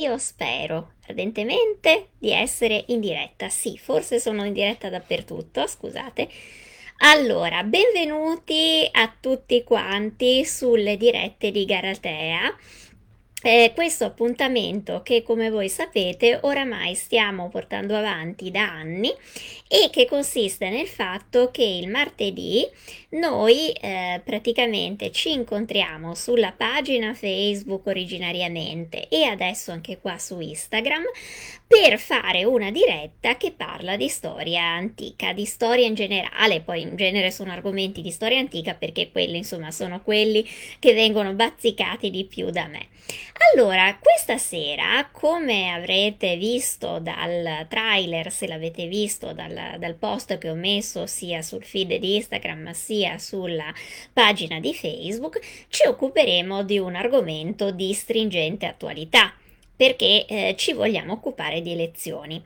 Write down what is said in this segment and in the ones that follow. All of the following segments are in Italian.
Io spero ardentemente di essere in diretta. Sì, forse sono in diretta dappertutto, scusate. Allora, benvenuti a tutti quanti sulle dirette di Garatea. Eh, questo appuntamento che come voi sapete oramai stiamo portando avanti da anni e che consiste nel fatto che il martedì noi eh, praticamente ci incontriamo sulla pagina Facebook originariamente e adesso anche qua su Instagram per fare una diretta che parla di storia antica, di storia in generale, poi in genere sono argomenti di storia antica perché quelli insomma sono quelli che vengono bazzicati di più da me. Allora, questa sera, come avrete visto dal trailer, se l'avete visto dal, dal, post che ho messo sia sul feed di Instagram sia sulla pagina di Facebook, ci occuperemo di un argomento di stringente attualità perché eh, ci vogliamo occupare di elezioni.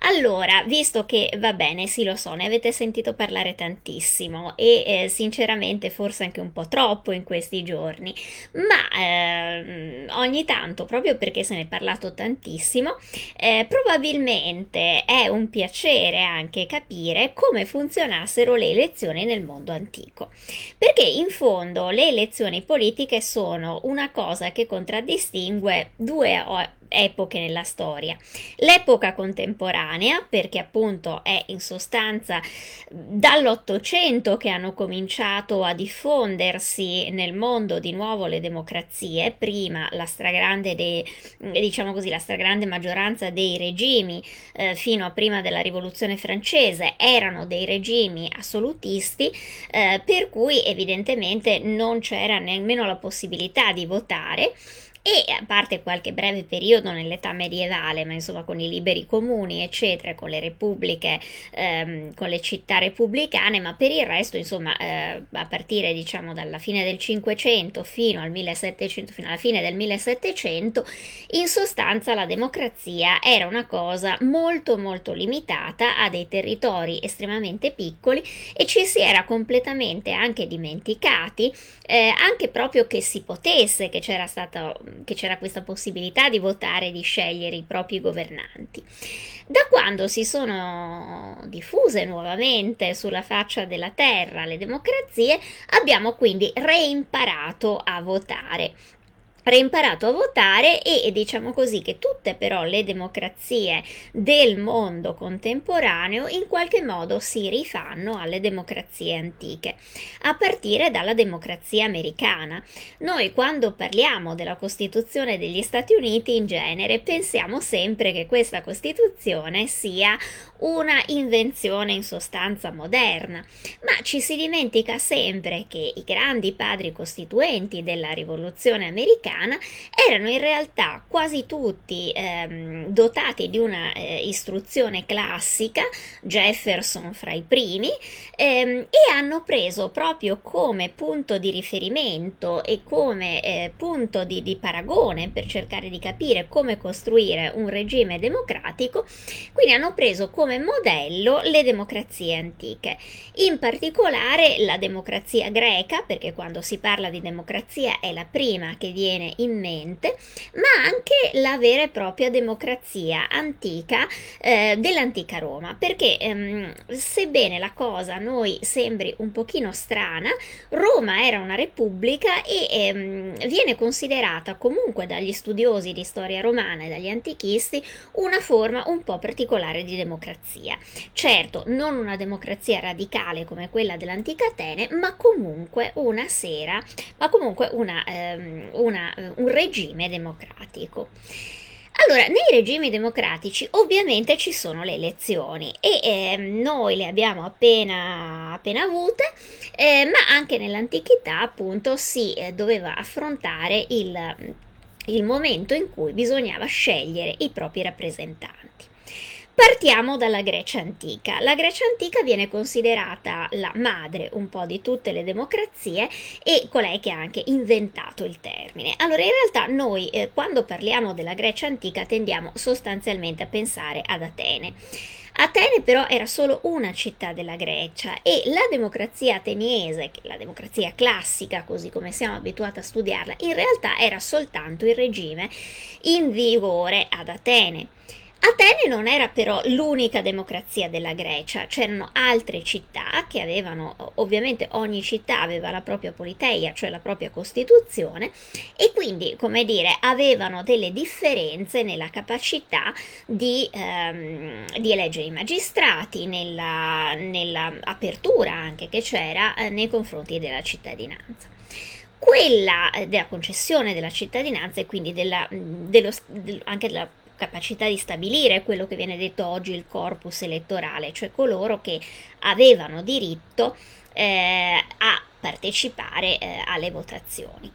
Allora, visto che va bene, sì lo so, ne avete sentito parlare tantissimo e eh, sinceramente forse anche un po' troppo in questi giorni, ma eh, ogni tanto, proprio perché se ne è parlato tantissimo, eh, probabilmente è un piacere anche capire come funzionassero le elezioni nel mondo antico, perché in fondo le elezioni politiche sono una cosa che contraddistingue due epoche nella storia. L'epoca contemporanea, perché appunto è in sostanza dall'Ottocento che hanno cominciato a diffondersi nel mondo di nuovo le democrazie, prima la stragrande, de, diciamo così, la stragrande maggioranza dei regimi eh, fino a prima della rivoluzione francese erano dei regimi assolutisti, eh, per cui evidentemente non c'era nemmeno la possibilità di votare e a parte qualche breve periodo nell'età medievale, ma insomma con i liberi comuni, eccetera, con le repubbliche, ehm, con le città repubblicane, ma per il resto, insomma, eh, a partire diciamo dalla fine del 500 fino al 1700, fino alla fine del 1700, in sostanza la democrazia era una cosa molto molto limitata a dei territori estremamente piccoli e ci si era completamente anche dimenticati, eh, anche proprio che si potesse, che c'era stato che c'era questa possibilità di votare, di scegliere i propri governanti. Da quando si sono diffuse nuovamente sulla faccia della terra le democrazie, abbiamo quindi reimparato a votare reimparato a votare e diciamo così che tutte però le democrazie del mondo contemporaneo in qualche modo si rifanno alle democrazie antiche, a partire dalla democrazia americana. Noi quando parliamo della Costituzione degli Stati Uniti in genere pensiamo sempre che questa Costituzione sia una invenzione in sostanza moderna, ma ci si dimentica sempre che i grandi padri costituenti della rivoluzione americana erano in realtà quasi tutti ehm, dotati di una eh, istruzione classica, Jefferson fra i primi, ehm, e hanno preso proprio come punto di riferimento e come eh, punto di, di paragone per cercare di capire come costruire un regime democratico, quindi hanno preso come modello le democrazie antiche, in particolare la democrazia greca, perché quando si parla di democrazia è la prima che viene in mente, ma anche la vera e propria democrazia antica eh, dell'antica Roma, perché ehm, sebbene la cosa a noi sembri un pochino strana, Roma era una repubblica e ehm, viene considerata comunque dagli studiosi di storia romana e dagli antichisti una forma un po' particolare di democrazia. Certo, non una democrazia radicale come quella dell'antica Atene, ma comunque una sera, ma comunque una, um, una, un regime democratico. Allora, nei regimi democratici ovviamente ci sono le elezioni e eh, noi le abbiamo appena, appena avute, eh, ma anche nell'antichità appunto si eh, doveva affrontare il, il momento in cui bisognava scegliere i propri rappresentanti. Partiamo dalla Grecia antica. La Grecia antica viene considerata la madre un po' di tutte le democrazie e colei che ha anche inventato il termine. Allora, in realtà noi eh, quando parliamo della Grecia antica tendiamo sostanzialmente a pensare ad Atene. Atene però era solo una città della Grecia e la democrazia ateniese, la democrazia classica così come siamo abituati a studiarla, in realtà era soltanto il regime in vigore ad Atene. Atene non era però l'unica democrazia della Grecia, c'erano altre città che avevano, ovviamente ogni città aveva la propria politeia, cioè la propria costituzione, e quindi, come dire, avevano delle differenze nella capacità di, ehm, di eleggere i magistrati, nella, nella, apertura anche che c'era eh, nei confronti della cittadinanza. Quella eh, della concessione della cittadinanza e quindi della, dello, anche della capacità di stabilire quello che viene detto oggi il corpus elettorale, cioè coloro che avevano diritto eh, a partecipare eh, alle votazioni.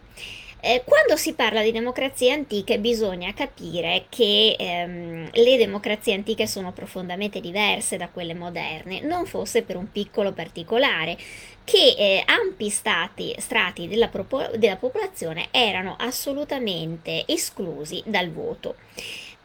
Eh, quando si parla di democrazie antiche bisogna capire che ehm, le democrazie antiche sono profondamente diverse da quelle moderne, non fosse per un piccolo particolare, che eh, ampi stati, strati della, della popolazione erano assolutamente esclusi dal voto.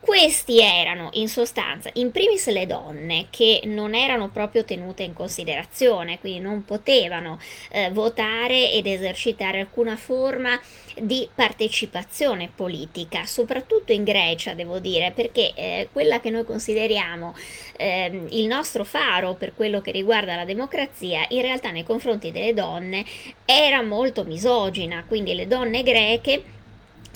Questi erano in sostanza in primis le donne che non erano proprio tenute in considerazione, quindi non potevano eh, votare ed esercitare alcuna forma di partecipazione politica, soprattutto in Grecia devo dire, perché eh, quella che noi consideriamo eh, il nostro faro per quello che riguarda la democrazia, in realtà nei confronti delle donne era molto misogina, quindi le donne greche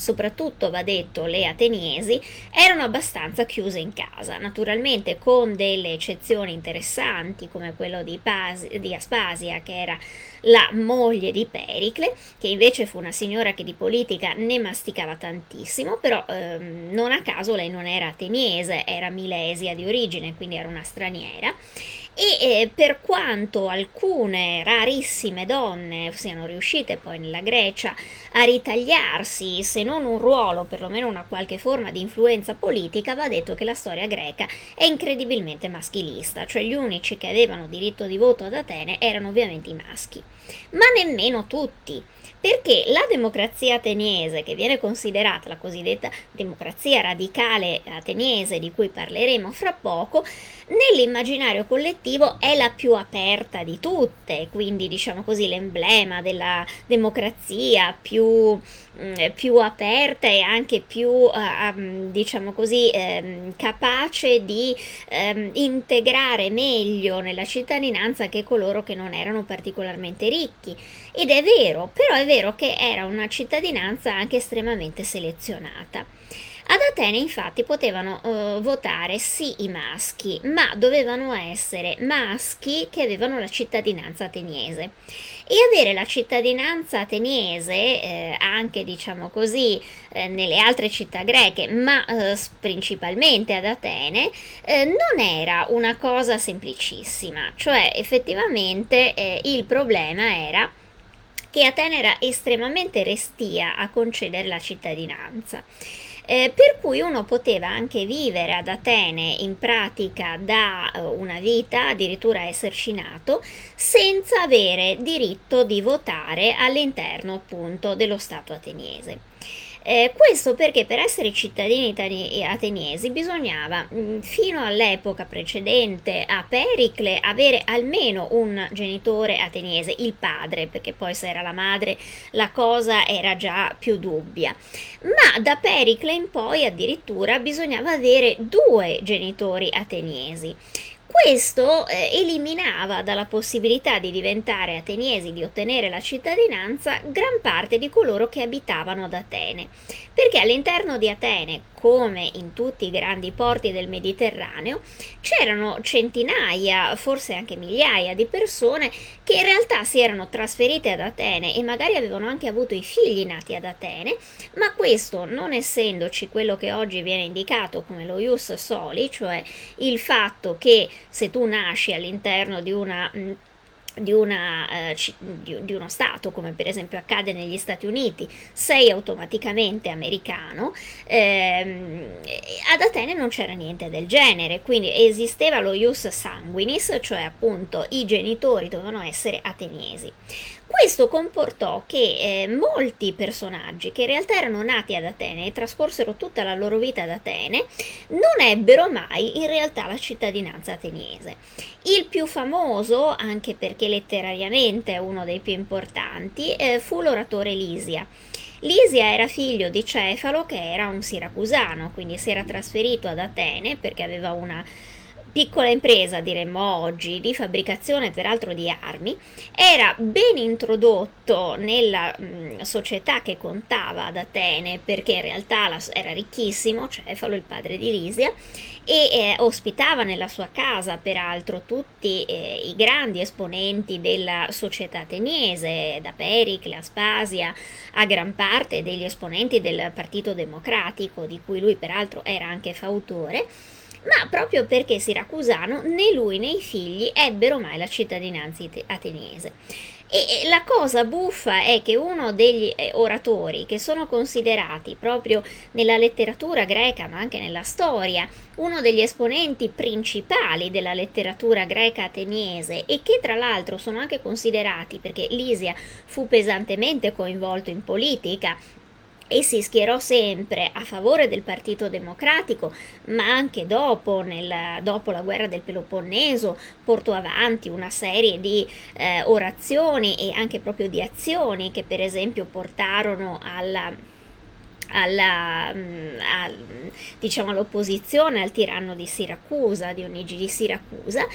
soprattutto va detto le ateniesi, erano abbastanza chiuse in casa, naturalmente con delle eccezioni interessanti come quello di, Pasi, di Aspasia che era la moglie di Pericle, che invece fu una signora che di politica ne masticava tantissimo, però ehm, non a caso lei non era ateniese, era milesia di origine, quindi era una straniera e eh, per quanto alcune rarissime donne siano riuscite poi nella Grecia a ritagliarsi, se non un ruolo, perlomeno una qualche forma di influenza politica, va detto che la storia greca è incredibilmente maschilista, cioè gli unici che avevano diritto di voto ad Atene erano ovviamente i maschi, ma nemmeno tutti perché la democrazia ateniese, che viene considerata la cosiddetta democrazia radicale ateniese, di cui parleremo fra poco, nell'immaginario collettivo è la più aperta di tutte, quindi diciamo così l'emblema della democrazia più, mm, più aperta e anche più, uh, diciamo così, um, capace di um, integrare meglio nella cittadinanza che coloro che non erano particolarmente ricchi. Ed è vero, però è vero che era una cittadinanza anche estremamente selezionata. Ad Atene infatti potevano uh, votare sì i maschi, ma dovevano essere maschi che avevano la cittadinanza ateniese. E avere la cittadinanza ateniese, eh, anche diciamo così, eh, nelle altre città greche, ma eh, principalmente ad Atene, eh, non era una cosa semplicissima. Cioè effettivamente eh, il problema era che Atene era estremamente restia a concedere la cittadinanza. Eh, per cui uno poteva anche vivere ad Atene in pratica da uh, una vita, addirittura esserci nato, senza avere diritto di votare all'interno appunto dello Stato ateniese. Eh, questo perché per essere cittadini ateniesi bisognava mm, fino all'epoca precedente a Pericle avere almeno un genitore ateniese, il padre, perché poi se era la madre la cosa era già più dubbia. Ma da Pericle in poi addirittura bisognava avere due genitori ateniesi. Questo eh, eliminava dalla possibilità di diventare ateniesi, di ottenere la cittadinanza, gran parte di coloro che abitavano ad Atene, perché all'interno di Atene, come in tutti i grandi porti del Mediterraneo, c'erano centinaia, forse anche migliaia di persone che in realtà si erano trasferite ad Atene e magari avevano anche avuto i figli nati ad Atene, ma questo non essendoci quello che oggi viene indicato come lo ius soli, cioè il fatto che se tu nasci all'interno di una di, una, eh, di, di, uno Stato, come per esempio accade negli Stati Uniti, sei automaticamente americano, ehm, ad Atene non c'era niente del genere, quindi esisteva lo ius sanguinis, cioè appunto i genitori dovevano essere ateniesi. Questo comportò che eh, molti personaggi che in realtà erano nati ad Atene e trascorsero tutta la loro vita ad Atene non ebbero mai in realtà la cittadinanza ateniese. Il più famoso, anche perché letterariamente è uno dei più importanti, eh, fu l'oratore Lisia. Lisia era figlio di Cefalo che era un siracusano, quindi si era trasferito ad Atene perché aveva una piccola impresa, diremmo oggi, di fabbricazione peraltro di armi, era ben introdotto nella mh, società che contava ad Atene, perché in realtà la, era ricchissimo, Cefalo, il padre di Lisia, e eh, ospitava nella sua casa peraltro tutti eh, i grandi esponenti della società ateniese, da Pericle, Aspasia, a gran parte degli esponenti del Partito Democratico, di cui lui peraltro era anche fautore, ma proprio perché Siracusano né lui né i figli ebbero mai la cittadinanza ateniese. E la cosa buffa è che uno degli eh, oratori che sono considerati proprio nella letteratura greca, ma anche nella storia, uno degli esponenti principali della letteratura greca ateniese e che tra l'altro sono anche considerati perché Lisia fu pesantemente coinvolto in politica e si schierò sempre a favore del Partito Democratico, ma anche dopo, nel, dopo la guerra del Peloponneso, portò avanti una serie di eh, orazioni e anche proprio di azioni che per esempio portarono alla alla, mm, a, diciamo, all'opposizione al tiranno di Siracusa, Dionigi di Siracusa.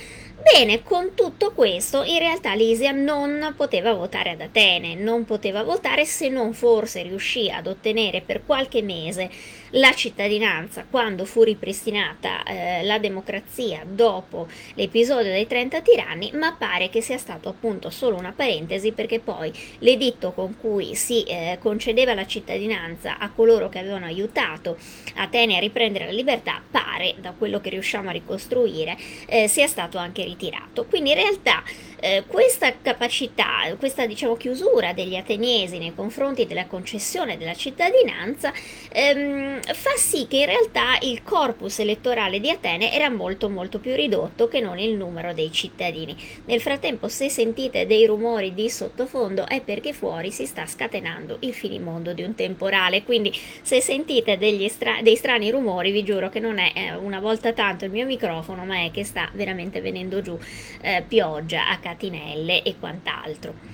Bene, con tutto questo in realtà Lisia non poteva votare ad Atene, non poteva votare se non forse riuscì ad ottenere per qualche mese la cittadinanza quando fu ripristinata eh, la democrazia dopo l'episodio dei 30 tiranni, ma pare che sia stato appunto solo una parentesi perché poi l'editto con cui si eh, concedeva la cittadinanza a coloro che avevano aiutato Atene a riprendere la libertà pare, da quello che riusciamo a ricostruire, eh, sia stato anche ritirato. Quindi in realtà eh, questa capacità, questa diciamo chiusura degli ateniesi nei confronti della concessione della cittadinanza ehm, fa sì che in realtà il corpus elettorale di Atene era molto molto più ridotto che non il numero dei cittadini. Nel frattempo se sentite dei rumori di sottofondo è perché fuori si sta scatenando il finimondo di un temporale, quindi se sentite stra- dei strani rumori vi giuro che non è eh, una volta tanto il mio microfono ma è che sta veramente venendo giù eh, pioggia a catinelle e quant'altro.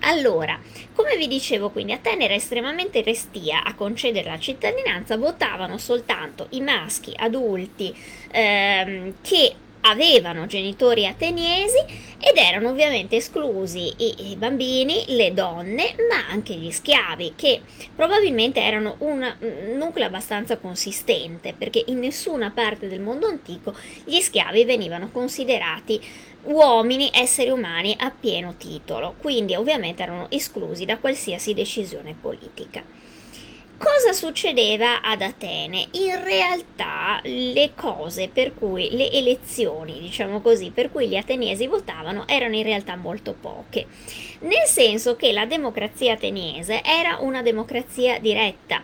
Allora, come vi dicevo, quindi Atene era estremamente restia a concedere la cittadinanza, votavano soltanto i maschi adulti ehm, che avevano genitori ateniesi ed erano ovviamente esclusi i, i, bambini, le donne, ma anche gli schiavi, che probabilmente erano un, un nucleo abbastanza consistente, perché in nessuna parte del mondo antico gli schiavi venivano considerati uomini, esseri umani a pieno titolo, quindi ovviamente erano esclusi da qualsiasi decisione politica. Cosa succedeva ad Atene? In realtà le cose per cui le elezioni, diciamo così, per cui gli ateniesi votavano erano in realtà molto poche, nel senso che la democrazia ateniese era una democrazia diretta,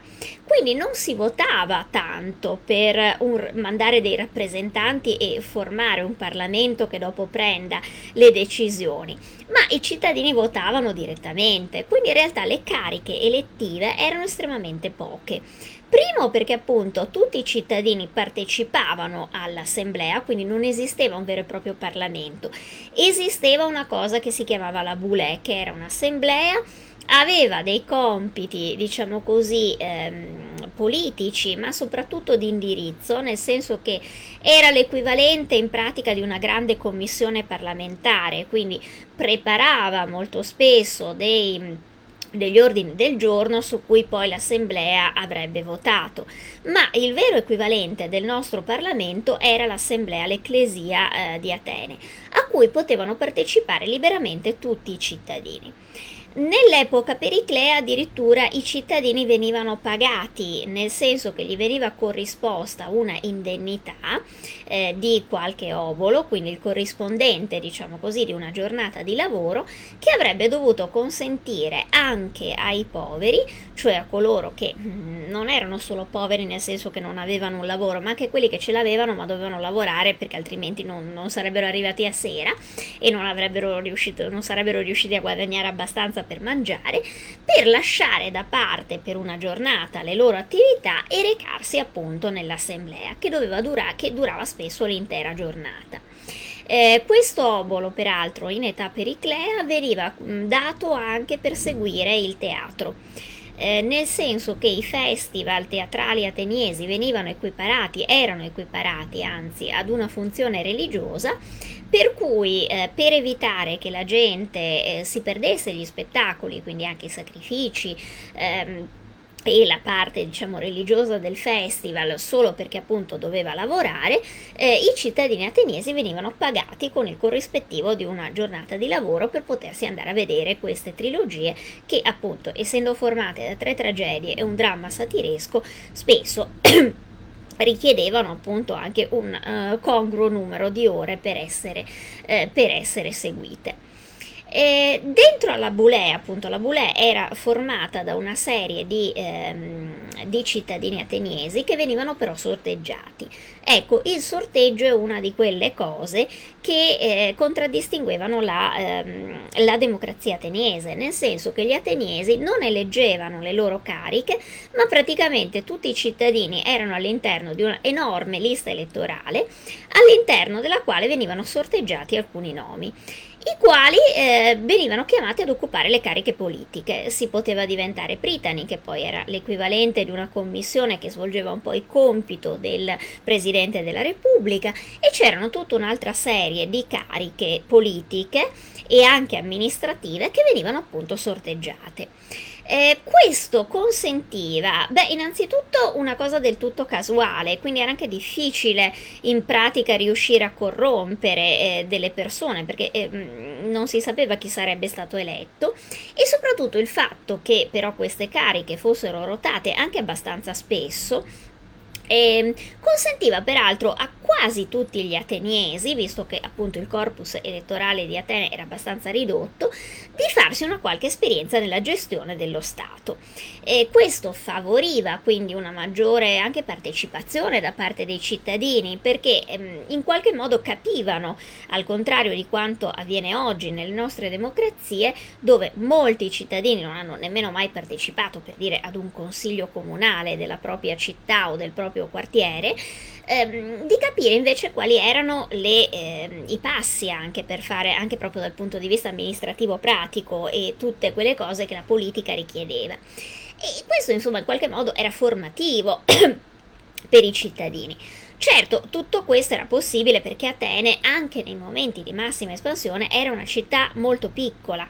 quindi non si votava tanto per un, mandare dei rappresentanti e formare un Parlamento che dopo prenda le decisioni, ma i cittadini votavano direttamente, quindi in realtà le cariche elettive erano estremamente poche. Primo perché appunto tutti i cittadini partecipavano all'assemblea, quindi non esisteva un vero e proprio Parlamento, esisteva una cosa che si chiamava la Boulè, che era un'assemblea aveva dei compiti, diciamo così, ehm, politici, ma soprattutto di indirizzo, nel senso che era l'equivalente in pratica di una grande commissione parlamentare, quindi preparava molto spesso dei degli ordini del giorno su cui poi l'Assemblea avrebbe votato, ma il vero equivalente del nostro Parlamento era l'Assemblea, l'Ecclesia eh, di Atene, a cui potevano partecipare liberamente tutti i cittadini. Nell'epoca periclea addirittura i cittadini venivano pagati, nel senso che gli veniva corrisposta una indennità eh, di qualche obolo, quindi il corrispondente, diciamo così, di una giornata di lavoro, che avrebbe dovuto consentire anche ai poveri, cioè a coloro che mm, non erano solo poveri nel senso che non avevano un lavoro, ma anche quelli che ce l'avevano ma dovevano lavorare perché altrimenti non, non sarebbero arrivati a sera e non, riuscito, non sarebbero riusciti a guadagnare abbastanza abbastanza per mangiare, per lasciare da parte per una giornata le loro attività e recarsi appunto nell'assemblea che, dura- che durava spesso l'intera giornata. Eh, questo obolo, peraltro, in età periclea, veniva dato anche per seguire il teatro. Eh, nel senso che i festival teatrali ateniesi venivano equiparati, erano equiparati anzi ad una funzione religiosa, per cui eh, per evitare che la gente eh, si perdesse gli spettacoli, quindi anche i sacrifici, ehm, e la parte diciamo religiosa del festival solo perché appunto doveva lavorare, eh, i cittadini ateniesi venivano pagati con il corrispettivo di una giornata di lavoro per potersi andare a vedere queste trilogie che appunto essendo formate da tre tragedie e un dramma satiresco spesso richiedevano appunto anche un uh, congruo numero di ore per essere, uh, per essere seguite. E dentro alla Boulé, appunto, la Boulé era formata da una serie di, ehm, di, cittadini ateniesi che venivano però sorteggiati. Ecco, il sorteggio è una di quelle cose che eh, contraddistinguevano la, ehm, la, democrazia ateniese, nel senso che gli ateniesi non eleggevano le loro cariche, ma praticamente tutti i cittadini erano all'interno di un'enorme lista elettorale, all'interno della quale venivano sorteggiati alcuni nomi i quali eh, venivano chiamati ad occupare le cariche politiche. Si poteva diventare pritani, che poi era l'equivalente di una commissione che svolgeva un po' il compito del Presidente della Repubblica, e c'erano tutta un'altra serie di cariche politiche e anche amministrative che venivano appunto sorteggiate. Eh, questo consentiva, beh, innanzitutto una cosa del tutto casuale, quindi era anche difficile in pratica riuscire a corrompere eh, delle persone perché eh, non si sapeva chi sarebbe stato eletto. E soprattutto il fatto che però queste cariche fossero rotate anche abbastanza spesso e consentiva peraltro a quasi tutti gli ateniesi, visto che appunto il corpus elettorale di Atene era abbastanza ridotto, di farsi una qualche esperienza nella gestione dello Stato. E questo favoriva quindi una maggiore anche partecipazione da parte dei cittadini, perché ehm, in qualche modo capivano, al contrario di quanto avviene oggi nelle nostre democrazie, dove molti cittadini non hanno nemmeno mai partecipato, per dire, ad un consiglio comunale della propria città o del proprio quartiere, ehm, di capire invece quali erano le, ehm, i passi anche per fare, anche proprio dal punto di vista amministrativo pratico e tutte quelle cose che la politica richiedeva. E questo insomma in qualche modo era formativo per i cittadini. Certo, tutto questo era possibile perché Atene, anche nei momenti di massima espansione, era una città molto piccola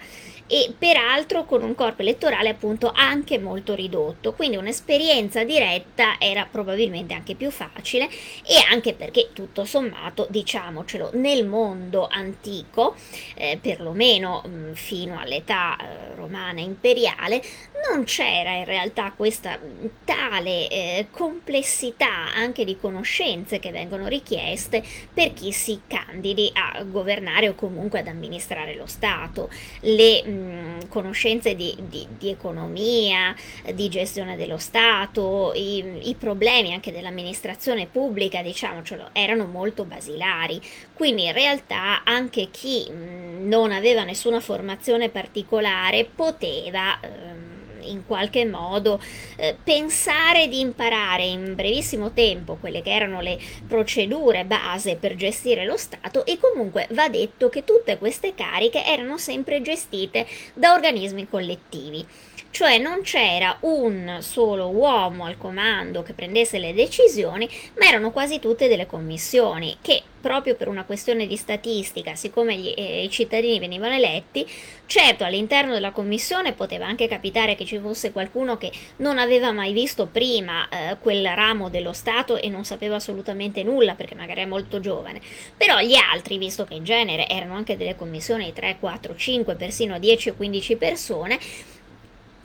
e peraltro con un corpo elettorale appunto anche molto ridotto, quindi un'esperienza diretta era probabilmente anche più facile e anche perché tutto sommato, diciamocelo, nel mondo antico, eh, perlomeno mh, mm, fino all'età eh, romana imperiale, non c'era in realtà questa tale eh, complessità anche di conoscenze che vengono richieste per chi si candidi a governare o comunque ad amministrare lo Stato. Le mh, Conoscenze di, di, di, economia, di gestione dello Stato, i, i problemi anche dell'amministrazione pubblica, diciamocelo, erano molto basilari. Quindi in realtà anche chi non aveva nessuna formazione particolare poteva... Ehm, in qualche modo eh, pensare di imparare in brevissimo tempo quelle che erano le procedure base per gestire lo Stato e comunque va detto che tutte queste cariche erano sempre gestite da organismi collettivi. cioè non c'era un solo uomo al comando che prendesse le decisioni, ma erano quasi tutte delle commissioni che proprio per una questione di statistica, siccome gli, eh, i cittadini venivano eletti, certo all'interno della commissione poteva anche capitare che ci fosse qualcuno che non aveva mai visto prima eh, quel ramo dello Stato e non sapeva assolutamente nulla perché magari è molto giovane, però gli altri, visto che in genere erano anche delle commissioni di 3, 4, 5, persino 10 o 15 persone,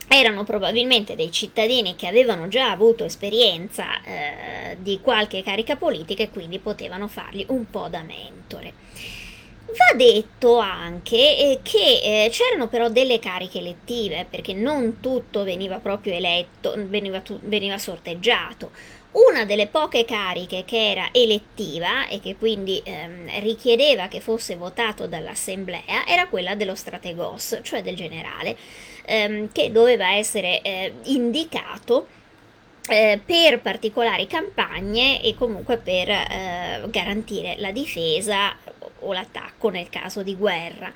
erano probabilmente dei cittadini che avevano già avuto esperienza eh, di qualche carica politica e quindi potevano fargli un po' da mentore. Va detto anche eh, che eh, c'erano però delle cariche elettive, perché non tutto veniva proprio eletto, veniva, veniva sorteggiato. Una delle poche cariche che era elettiva e che quindi ehm, richiedeva che fosse votato dall'assemblea era quella dello strategos, cioè del generale ehm, che doveva essere eh, indicato eh, per particolari campagne e comunque per eh, garantire la difesa o l'attacco nel caso di guerra.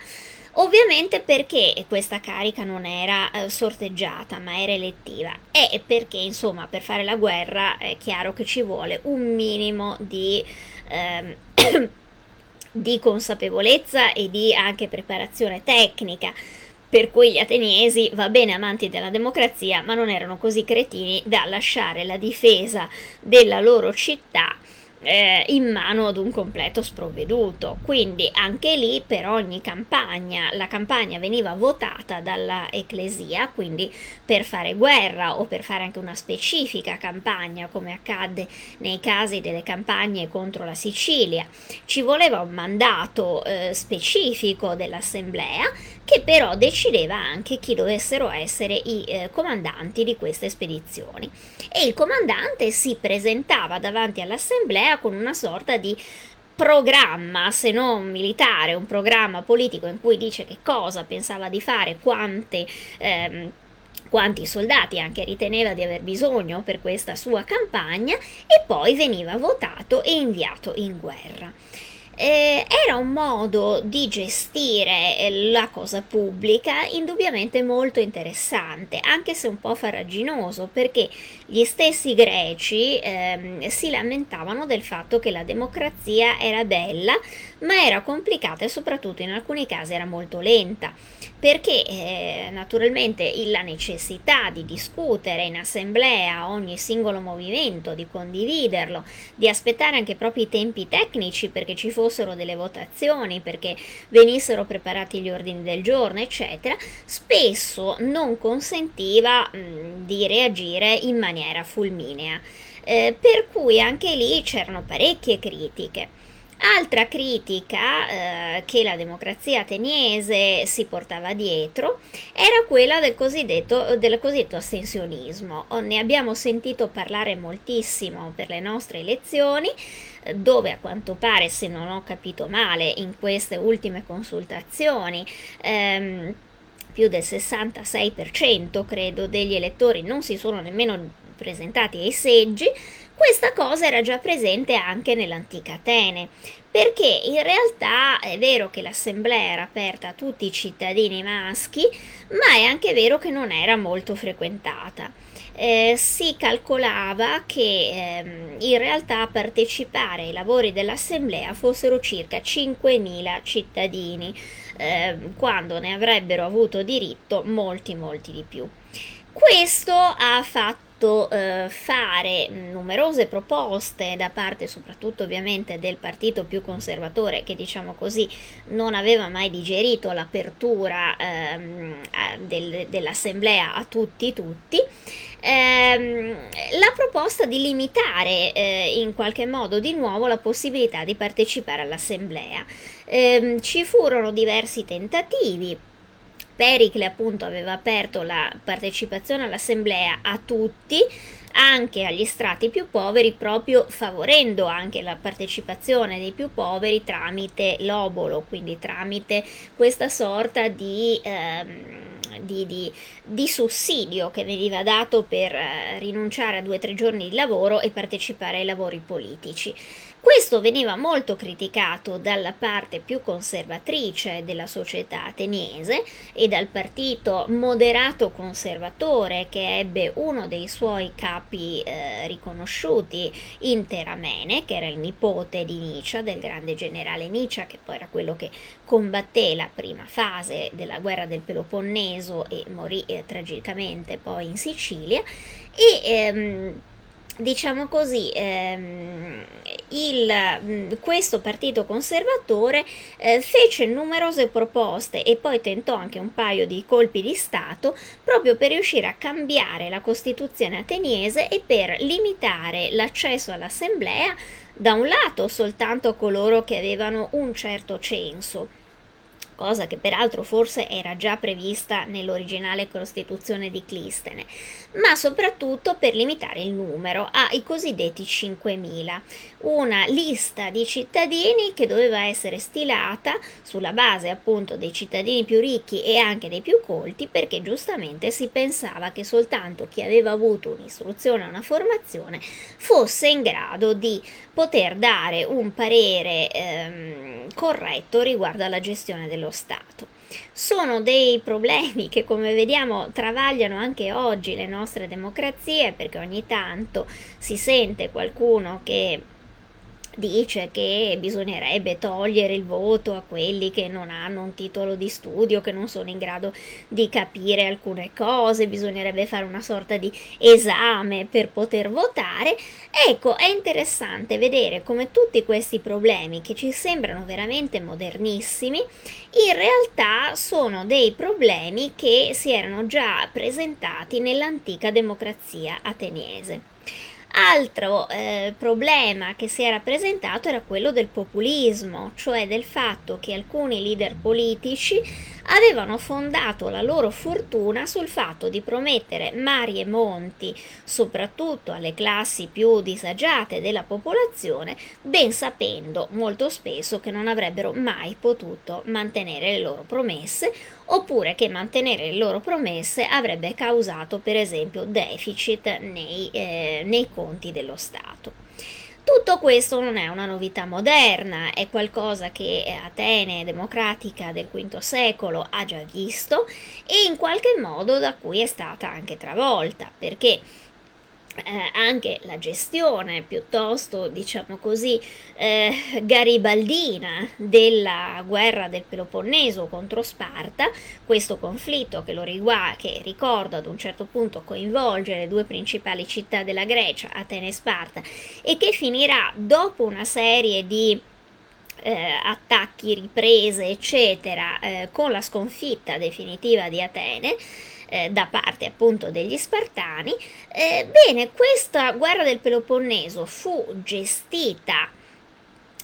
Ovviamente perché questa carica non era eh, sorteggiata ma era elettiva e perché insomma per fare la guerra è chiaro che ci vuole un minimo di, ehm, di consapevolezza e di anche preparazione tecnica per cui gli ateniesi, va bene amanti della democrazia, ma non erano così cretini da lasciare la difesa della loro città eh, in mano ad un completo sprovveduto. Quindi anche lì per ogni campagna la campagna veniva votata dalla ecclesia, quindi per fare guerra o per fare anche una specifica campagna come accadde nei casi delle campagne contro la Sicilia, ci voleva un mandato eh, specifico dell'assemblea che però decideva anche chi dovessero essere i eh, comandanti di queste spedizioni. E il comandante si presentava davanti all'assemblea con una sorta di programma, se non militare, un programma politico in cui dice che cosa pensava di fare, quante... Ehm, quanti soldati anche riteneva di aver bisogno per questa sua campagna e poi veniva votato e inviato in guerra eh, era un modo di gestire eh, la cosa pubblica indubbiamente molto interessante, anche se un po' farraginoso, perché gli stessi greci ehm, si lamentavano del fatto che la democrazia era bella, ma era complicata e soprattutto in alcuni casi era molto lenta, perché eh, naturalmente la necessità di discutere in assemblea ogni singolo movimento, di condividerlo, di aspettare anche proprio i tempi tecnici perché ci fossero delle votazioni, perché venissero preparati gli ordini del giorno, eccetera, spesso non consentiva mh, di reagire in maniera fulminea. Eh, per cui anche lì c'erano parecchie critiche. Altra critica eh, che la democrazia ateniese si portava dietro era quella del cosiddetto, del cosiddetto astensionismo. Ne abbiamo sentito parlare moltissimo per le nostre elezioni, dove a quanto pare, se non ho capito male, in queste ultime consultazioni, ehm, più del 66% credo degli elettori non si sono nemmeno presentati ai seggi, questa cosa era già presente anche nell'antica Atene, perché in realtà è vero che l'assemblea era aperta a tutti i cittadini maschi, ma è anche vero che non era molto frequentata. Eh, si calcolava che ehm, in realtà a partecipare ai lavori dell'assemblea fossero circa 5.000 cittadini, eh, quando ne avrebbero avuto diritto molti, molti di più. Questo ha fatto fatto eh, fare numerose proposte da parte soprattutto ovviamente del partito più conservatore che diciamo così non aveva mai digerito l'apertura ehm, del, dell'assemblea a tutti tutti. Ehm, la proposta di limitare eh, in qualche modo di nuovo la possibilità di partecipare all'assemblea. Ehm, ci furono diversi tentativi Pericle appunto aveva aperto la partecipazione all'assemblea a tutti, anche agli strati più poveri, proprio favorendo anche la partecipazione dei più poveri tramite l'obolo, quindi tramite questa sorta di... Ehm, di, di, di, sussidio che veniva dato per eh, rinunciare a due o tre giorni di lavoro e partecipare ai lavori politici. Questo veniva molto criticato dalla parte più conservatrice della società ateniese e dal partito moderato conservatore che ebbe uno dei suoi capi eh, riconosciuti in Teramene, che era il nipote di Nicia, del grande generale Nicia, che poi era quello che combatté la prima fase della guerra del Peloponneso e morì eh, tragicamente poi in Sicilia. E ehm, diciamo così, ehm, il, questo partito conservatore eh, fece numerose proposte e poi tentò anche un paio di colpi di Stato proprio per riuscire a cambiare la Costituzione ateniese e per limitare l'accesso all'assemblea da un lato soltanto a coloro che avevano un certo censo cosa che peraltro forse era già prevista nell'originale Costituzione di Clistene, ma soprattutto per limitare il numero ai cosiddetti 5.000, una lista di cittadini che doveva essere stilata sulla base appunto dei cittadini più ricchi e anche dei più colti, perché giustamente si pensava che soltanto chi aveva avuto un'istruzione, una formazione, fosse in grado di poter dare un parere ehm, corretto riguardo alla gestione dello Stato. Sono dei problemi che, come vediamo, travagliano anche oggi le nostre democrazie, perché ogni tanto si sente qualcuno che dice che bisognerebbe togliere il voto a quelli che non hanno un titolo di studio, che non sono in grado di capire alcune cose, bisognerebbe fare una sorta di esame per poter votare. Ecco, è interessante vedere come tutti questi problemi che ci sembrano veramente modernissimi, in realtà sono dei problemi che si erano già presentati nell'antica democrazia ateniese. Altro eh, problema che si era presentato era quello del populismo, cioè del fatto che alcuni leader politici avevano fondato la loro fortuna sul fatto di promettere mari e monti, soprattutto alle classi più disagiate della popolazione, ben sapendo molto spesso che non avrebbero mai potuto mantenere le loro promesse, oppure che mantenere le loro promesse avrebbe causato per esempio deficit nei, eh, nei conti dello Stato. Tutto questo non è una novità moderna, è qualcosa che Atene democratica del V secolo ha già visto e in qualche modo da cui è stata anche travolta, perché eh, anche la gestione piuttosto, diciamo così, eh, garibaldina della guerra del Peloponneso contro Sparta, questo conflitto che, lo riguarda, che ricordo ad un certo punto coinvolge le due principali città della Grecia, Atene e Sparta, e che finirà dopo una serie di eh, attacchi, riprese, eccetera, eh, con la sconfitta definitiva di Atene, eh, da parte appunto degli Spartani. Eh, bene, questa guerra del Peloponneso fu gestita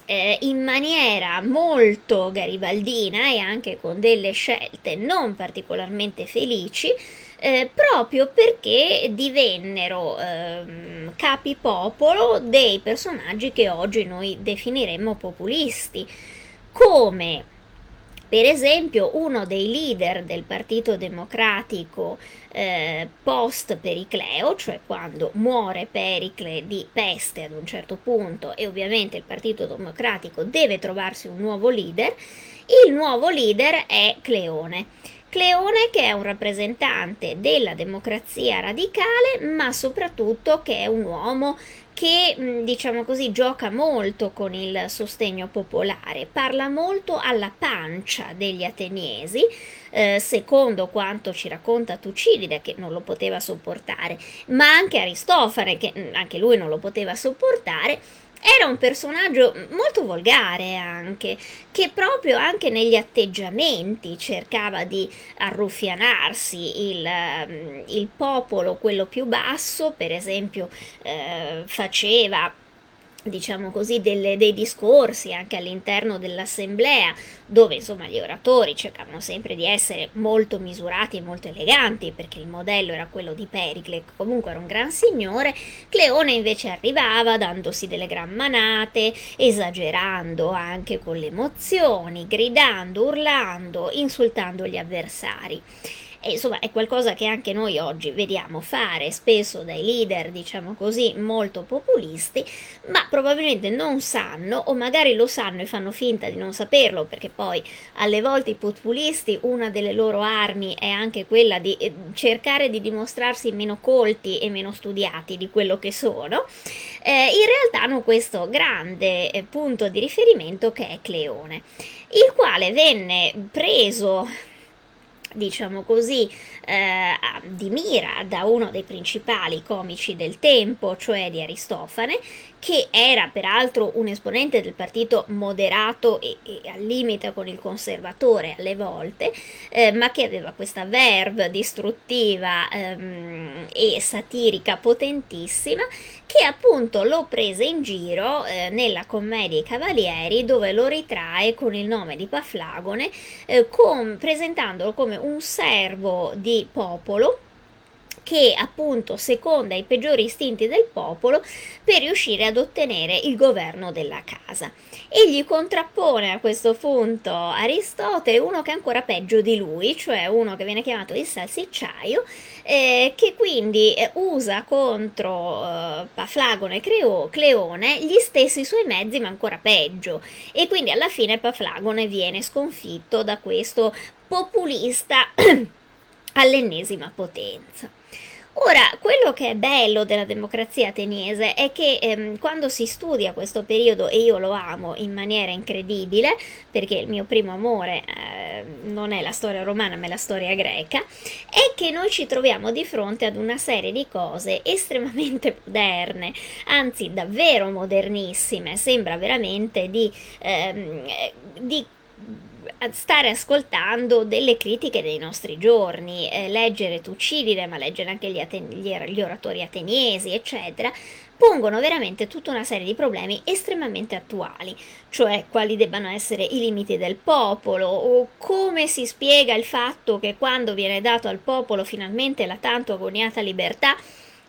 eh, in maniera molto garibaldina e anche con delle scelte non particolarmente felici, eh, proprio perché divennero eh, capi popolo dei personaggi che oggi noi definiremmo populisti, come per esempio, uno dei leader del Partito Democratico eh, post Pericleo, cioè quando muore Pericle di peste ad un certo punto e ovviamente il Partito Democratico deve trovarsi un nuovo leader, il nuovo leader è Cleone. Cleone che è un rappresentante della democrazia radicale, ma soprattutto che è un uomo che diciamo così gioca molto con il sostegno popolare, parla molto alla pancia degli ateniesi, eh, secondo quanto ci racconta Tucidide che non lo poteva sopportare, ma anche Aristofane che anche lui non lo poteva sopportare era un personaggio molto volgare anche, che proprio anche negli atteggiamenti cercava di arruffianarsi il, ehm, il popolo, quello più basso, per esempio eh, faceva diciamo così, delle, dei discorsi anche all'interno dell'assemblea, dove insomma gli oratori cercavano sempre di essere molto misurati e molto eleganti, perché il modello era quello di Pericle, che comunque era un gran signore, Cleone invece arrivava dandosi delle gran manate, esagerando anche con le emozioni, gridando, urlando, insultando gli avversari. E insomma è qualcosa che anche noi oggi vediamo fare spesso dai leader, diciamo così, molto populisti, ma probabilmente non sanno o magari lo sanno e fanno finta di non saperlo perché poi alle volte i populisti una delle loro armi è anche quella di eh, cercare di dimostrarsi meno colti e meno studiati di quello che sono. Eh, in realtà hanno questo grande eh, punto di riferimento che è Cleone, il quale venne preso diciamo così, eh, di mira da uno dei principali comici del tempo, cioè di Aristofane, che era peraltro un esponente del partito moderato e, e al limite con il conservatore alle volte, eh, ma che aveva questa verve distruttiva ehm, e satirica potentissima, che appunto lo prese in giro eh, nella commedia I Cavalieri, dove lo ritrae con il nome di Paflagone, eh, con, presentandolo come un servo di popolo che appunto seconda i peggiori istinti del popolo per riuscire ad ottenere il governo della casa. Egli contrappone a questo punto Aristotele uno che è ancora peggio di lui, cioè uno che viene chiamato il salsicciaio, eh, che quindi eh, usa contro eh, Paflagone e Creo, Cleone gli stessi suoi mezzi, ma ancora peggio. E quindi alla fine Paflagone viene sconfitto da questo populista all'ennesima potenza. Ora, quello che è bello della democrazia ateniese è che ehm, quando si studia questo periodo, e io lo amo in maniera incredibile, perché il mio primo amore eh, non è la storia romana ma è la storia greca, è che noi ci troviamo di fronte ad una serie di cose estremamente moderne, anzi davvero modernissime, sembra veramente di, ehm, di stare ascoltando delle critiche dei nostri giorni, eh, leggere Tucidide, ma leggere anche gli, aten- gli oratori ateniesi, eccetera, pongono veramente tutta una serie di problemi estremamente attuali, cioè quali debbano essere i limiti del popolo o come si spiega il fatto che quando viene dato al popolo finalmente la tanto agoniata libertà,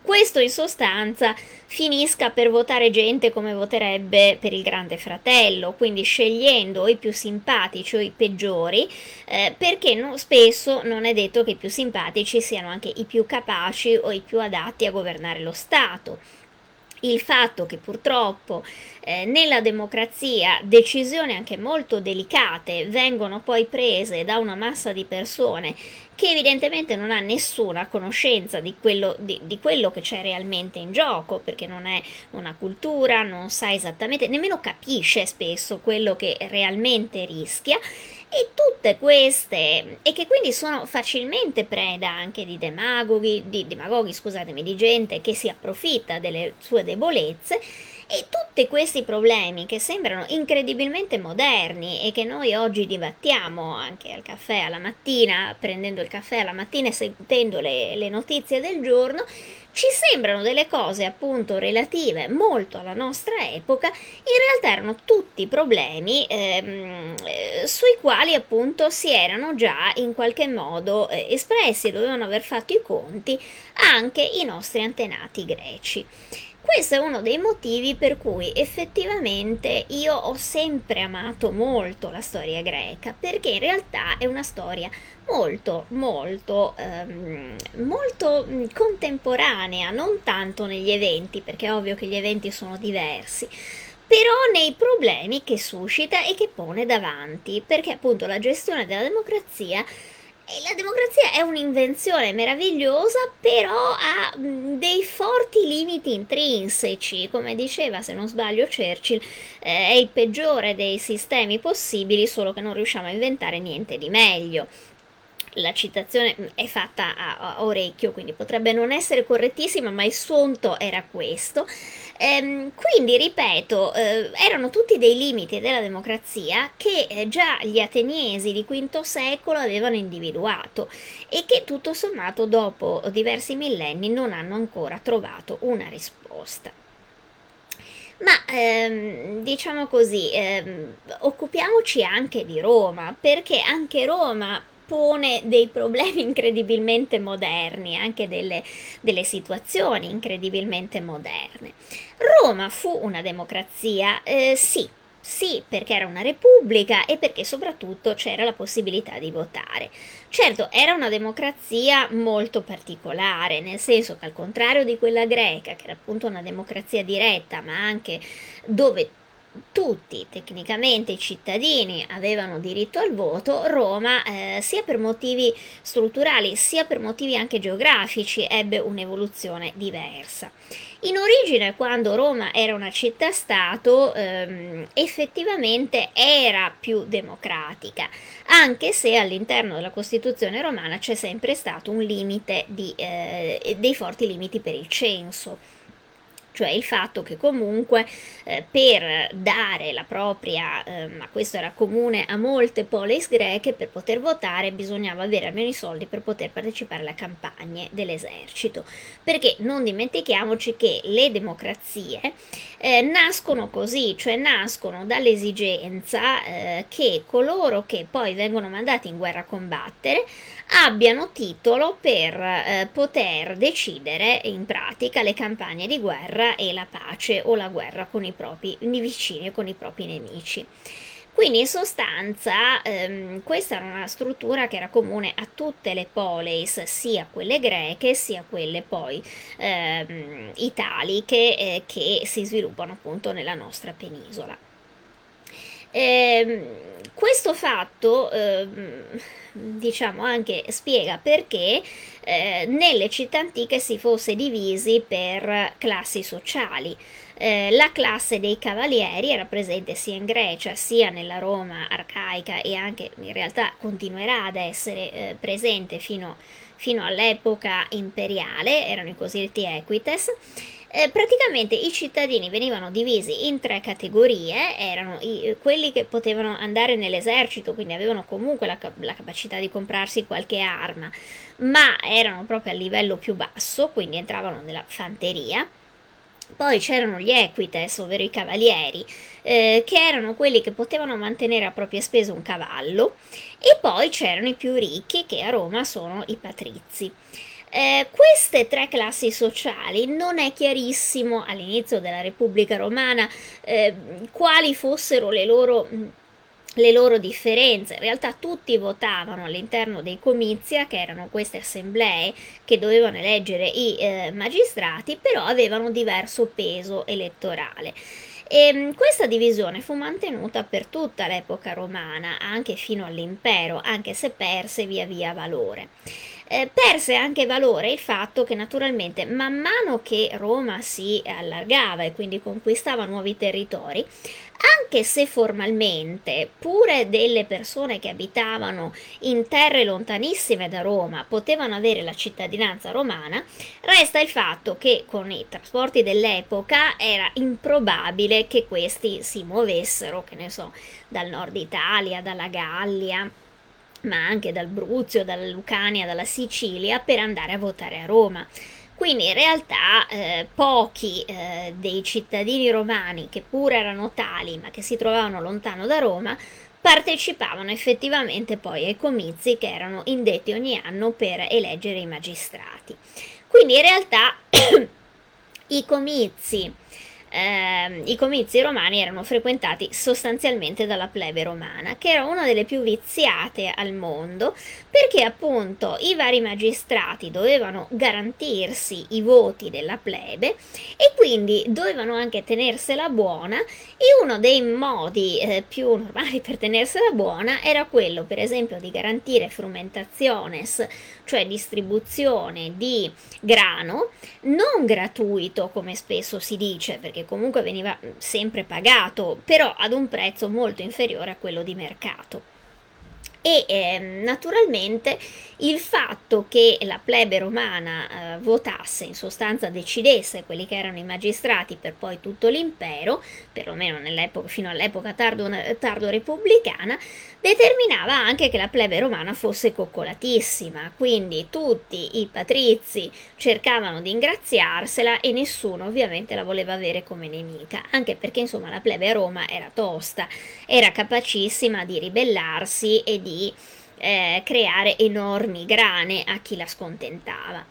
questo in sostanza finisca per votare gente come voterebbe per il grande fratello, quindi scegliendo i più simpatici o i peggiori, eh, perché no, spesso non è detto che i più simpatici siano anche i più capaci o i più adatti a governare lo Stato il fatto che purtroppo eh, nella democrazia decisioni anche molto delicate vengono poi prese da una massa di persone che evidentemente non ha nessuna conoscenza di quello, di, di quello che c'è realmente in gioco, perché non è una cultura, non sa esattamente, nemmeno capisce spesso quello che realmente rischia e tutte queste, e che quindi sono facilmente preda anche di demagoghi, di demagoghi, scusatemi, di gente che si approfitta delle sue debolezze, e tutti questi problemi che sembrano incredibilmente moderni e che noi oggi dibattiamo anche al caffè alla mattina, prendendo il caffè alla mattina e sentendo le, le notizie del giorno, ci sembrano delle cose appunto relative molto alla nostra epoca, in realtà erano tutti problemi ehm, eh, sui quali appunto si erano già in qualche modo eh, espressi, dovevano aver fatto i conti anche i nostri antenati greci. Questo è uno dei motivi per cui effettivamente io ho sempre amato molto la storia greca, perché in realtà è una storia molto, molto, ehm, molto mm, contemporanea, non tanto negli eventi, perché è ovvio che gli eventi sono diversi, però nei problemi che suscita e che pone davanti, perché appunto la gestione della democrazia la democrazia è un'invenzione meravigliosa, però ha dei forti limiti intrinseci, come diceva, se non sbaglio, Churchill, eh, è il peggiore dei sistemi possibili, solo che non riusciamo a inventare niente di meglio la citazione è fatta a, orecchio, quindi potrebbe non essere correttissima, ma il suonto era questo. Ehm, quindi, ripeto, eh, erano tutti dei limiti della democrazia che eh, già gli ateniesi di V secolo avevano individuato e che tutto sommato dopo diversi millenni non hanno ancora trovato una risposta. Ma ehm, diciamo così, ehm, occupiamoci anche di Roma, perché anche Roma pone dei problemi incredibilmente moderni, anche delle, delle situazioni incredibilmente moderne. Roma fu una democrazia, eh, sì, Sì, perché era una repubblica e perché soprattutto c'era la possibilità di votare. Certo, era una democrazia molto particolare, nel senso che al contrario di quella greca, che era appunto una democrazia diretta, ma anche dove tutti tecnicamente i cittadini avevano diritto al voto, Roma, eh, sia per motivi strutturali sia per motivi anche geografici, ebbe un'evoluzione diversa. In origine, quando Roma era una città-stato, ehm, effettivamente era più democratica, anche se all'interno della Costituzione romana c'è sempre stato un limite di, eh, dei forti limiti per il censo cioè il fatto che comunque eh, per dare la propria, eh, ma questo era comune a molte polis greche, per poter votare bisognava avere almeno i soldi per poter partecipare alle campagne dell'esercito, perché non dimentichiamoci che le democrazie eh, nascono così, cioè nascono dall'esigenza eh, che coloro che poi vengono mandati in guerra a combattere abbiano titolo per eh, poter decidere in pratica le campagne di guerra e la pace o la guerra con i propri vicini e con i propri nemici. Quindi in sostanza ehm, questa era una struttura che era comune a tutte le poleis, sia quelle greche sia quelle poi ehm, italiche eh, che si sviluppano appunto nella nostra penisola. Eh, questo fatto, eh, diciamo, anche spiega perché eh, nelle città antiche si fosse divisi per classi sociali. Eh, la classe dei cavalieri era presente sia in Grecia sia nella Roma arcaica e anche in realtà continuerà ad essere eh, presente fino, fino all'epoca imperiale, erano i cosiddetti equites eh, praticamente i cittadini venivano divisi in tre categorie, erano i, quelli che potevano andare nell'esercito, quindi avevano comunque la, la capacità di comprarsi qualche arma, ma erano proprio a livello più basso, quindi entravano nella fanteria. Poi c'erano gli equites, ovvero i cavalieri, eh, che erano quelli che potevano mantenere a proprie spese un cavallo, e poi c'erano i più ricchi, che a Roma sono i patrizi. Eh, queste tre classi sociali non è chiarissimo all'inizio della Repubblica Romana eh, quali fossero le loro, le loro differenze. In realtà tutti votavano all'interno dei comizia, che erano queste assemblee che dovevano eleggere i eh, magistrati, però avevano diverso peso elettorale. E ehm, questa divisione fu mantenuta per tutta l'epoca romana, anche fino all'impero, anche se perse via via valore. Eh, perse anche valore il fatto che naturalmente man mano che Roma si allargava e quindi conquistava nuovi territori, anche se formalmente pure delle persone che abitavano in terre lontanissime da Roma potevano avere la cittadinanza romana, resta il fatto che con i trasporti dell'epoca era improbabile che questi si muovessero, che ne so, dal nord Italia, dalla Gallia, ma anche dal Bruzio, dalla Lucania, dalla Sicilia per andare a votare a Roma. Quindi in realtà eh, pochi eh, dei cittadini romani, che pure erano tali ma che si trovavano lontano da Roma, partecipavano effettivamente poi ai comizi che erano indetti ogni anno per eleggere i magistrati. Quindi in realtà i comizi eh, i comizi romani erano frequentati sostanzialmente dalla plebe romana, che era una delle più viziate al mondo, perché appunto i vari magistrati dovevano garantirsi i voti della plebe e quindi dovevano anche tenersela buona e uno dei modi eh, più normali per tenersela buona era quello per esempio di garantire frumentationes, cioè distribuzione di grano, non gratuito come spesso si dice, perché comunque veniva sempre pagato, però ad un prezzo molto inferiore a quello di mercato e eh, naturalmente il fatto che la plebe romana eh, votasse, in sostanza decidesse quelli che erano i magistrati per poi tutto l'impero, perlomeno fino all'epoca tardo, tardo repubblicana, determinava anche che la plebe romana fosse coccolatissima, quindi tutti i patrizi cercavano di ingraziarsela e nessuno ovviamente la voleva avere come nemica, anche perché insomma la plebe a Roma era tosta, era capacissima di ribellarsi e di eh, creare enormi grane a chi la scontentava.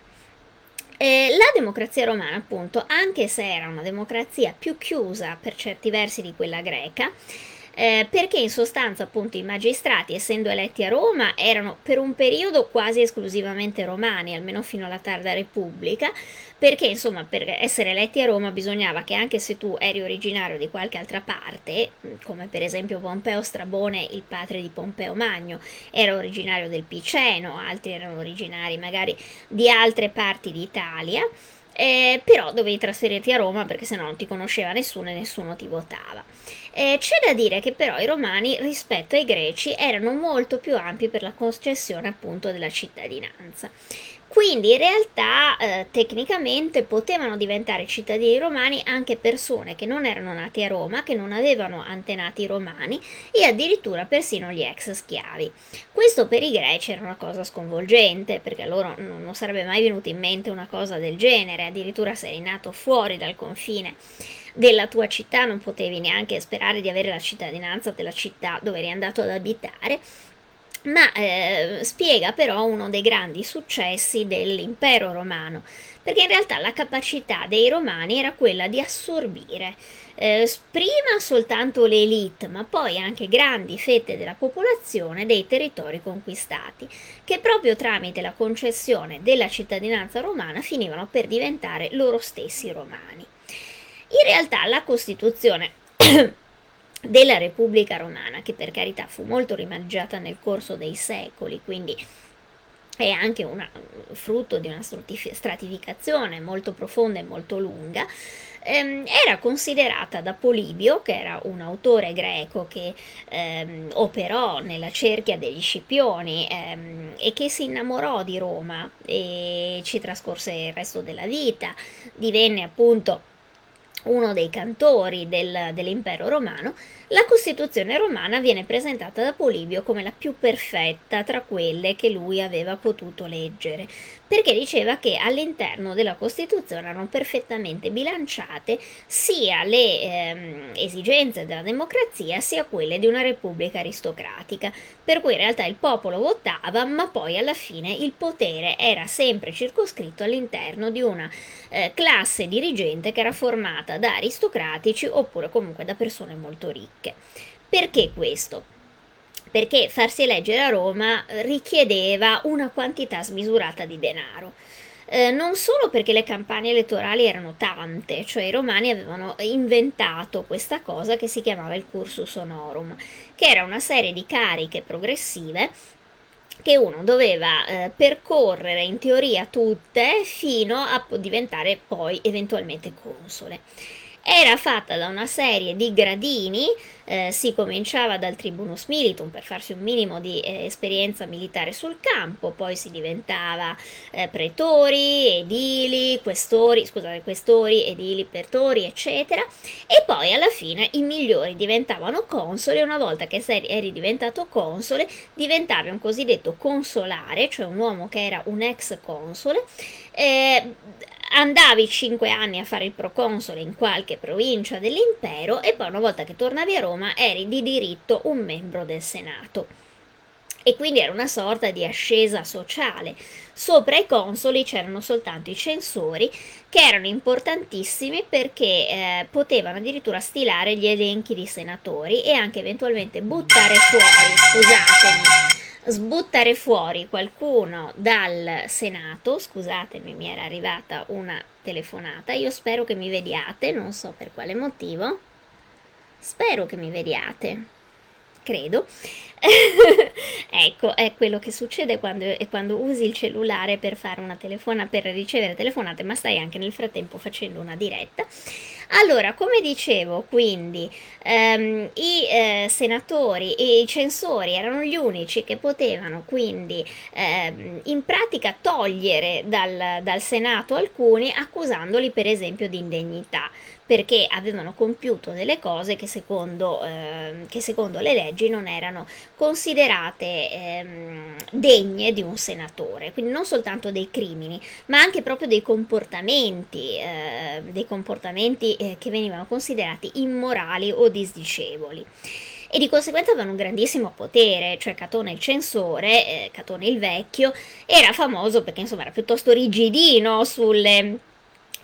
Eh, la democrazia romana, appunto, anche se era una democrazia più chiusa per certi versi di quella greca, eh, perché in sostanza appunto i magistrati, essendo eletti a Roma, erano per un periodo quasi esclusivamente romani, almeno fino alla tarda Repubblica, perché insomma per essere eletti a Roma bisognava che anche se tu eri originario di qualche altra parte, come per esempio Pompeo Strabone, il padre di Pompeo Magno, era originario del Piceno, altri erano originari magari di altre parti d'Italia, eh, però dovevi trasferirti a Roma perché sennò non ti conosceva nessuno e nessuno ti votava. Eh, c'è da dire che però i romani rispetto ai greci erano molto più ampi per la concessione appunto della cittadinanza. Quindi in realtà eh, tecnicamente potevano diventare cittadini romani anche persone che non erano nati a Roma, che non avevano antenati romani e addirittura persino gli ex schiavi. Questo per i greci era una cosa sconvolgente perché a loro non, non sarebbe mai venuta in mente una cosa del genere, addirittura se eri nato fuori dal confine della tua città non potevi neanche sperare di avere la cittadinanza della città dove eri andato ad abitare ma eh, spiega però uno dei grandi successi dell'impero romano, perché in realtà la capacità dei romani era quella di assorbire eh, prima soltanto le elite, ma poi anche grandi fette della popolazione dei territori conquistati, che proprio tramite la concessione della cittadinanza romana finivano per diventare loro stessi romani. In realtà la Costituzione della Repubblica Romana, che per carità fu molto rimangiata nel corso dei secoli, quindi è anche una, frutto di una stratificazione molto profonda e molto lunga, ehm, era considerata da Polibio, che era un autore greco che ehm, operò nella cerchia degli Scipioni ehm, e che si innamorò di Roma e ci trascorse il resto della vita, divenne appunto uno dei cantori del, dell'impero romano, la Costituzione romana viene presentata da Polibio come la più perfetta tra quelle che lui aveva potuto leggere, perché diceva che all'interno della Costituzione erano perfettamente bilanciate sia le ehm, esigenze della democrazia sia quelle di una repubblica aristocratica, per cui in realtà il popolo votava, ma poi alla fine il potere era sempre circoscritto all'interno di una eh, classe dirigente che era formata da aristocratici oppure comunque da persone molto ricche. Perché questo? perché farsi eleggere a Roma richiedeva una quantità smisurata di denaro. Eh, non solo perché le campagne elettorali erano tante, cioè i romani avevano inventato questa cosa che si chiamava il cursus honorum, che era una serie di cariche progressive che uno doveva eh, percorrere in teoria tutte fino a diventare poi eventualmente console era fatta da una serie di gradini, eh, si cominciava dal tribunus militum per farsi un minimo di eh, esperienza militare sul campo, poi si diventava eh, pretori, edili, questori, scusate, questori, edili, pretori, eccetera, e poi alla fine i migliori diventavano consoli e una volta che eri diventato console diventavi un cosiddetto consolare, cioè un uomo che era un ex console, eh, andavi 5 anni a fare il proconsole in qualche provincia dell'impero e poi una volta che tornavi a Roma eri di diritto un membro del Senato. E quindi era una sorta di ascesa sociale. Sopra i consoli c'erano soltanto i censori, che erano importantissimi perché eh, potevano addirittura stilare gli elenchi di senatori e anche eventualmente buttare fuori, scusatemi, sbuttare fuori qualcuno dal Senato, scusatemi mi era arrivata una telefonata, io spero che mi vediate, non so per quale motivo, spero che mi vediate, credo. ecco, è quello che succede quando, quando, usi il cellulare per fare una telefonata, per ricevere telefonate, ma stai anche nel frattempo facendo una diretta. Allora, come dicevo, quindi ehm, i eh, senatori e i censori erano gli unici che potevano quindi ehm, in pratica togliere dal, dal Senato alcuni accusandoli per esempio di indegnità perché avevano compiuto delle cose che secondo, eh, che secondo le leggi non erano considerate ehm, degne di un senatore, quindi non soltanto dei crimini, ma anche proprio dei comportamenti, eh, dei comportamenti eh, che venivano considerati immorali o disdicevoli. e di conseguenza avevano un grandissimo potere, cioè Catone il censore, eh, Catone il vecchio, era famoso perché insomma era piuttosto rigidino sulle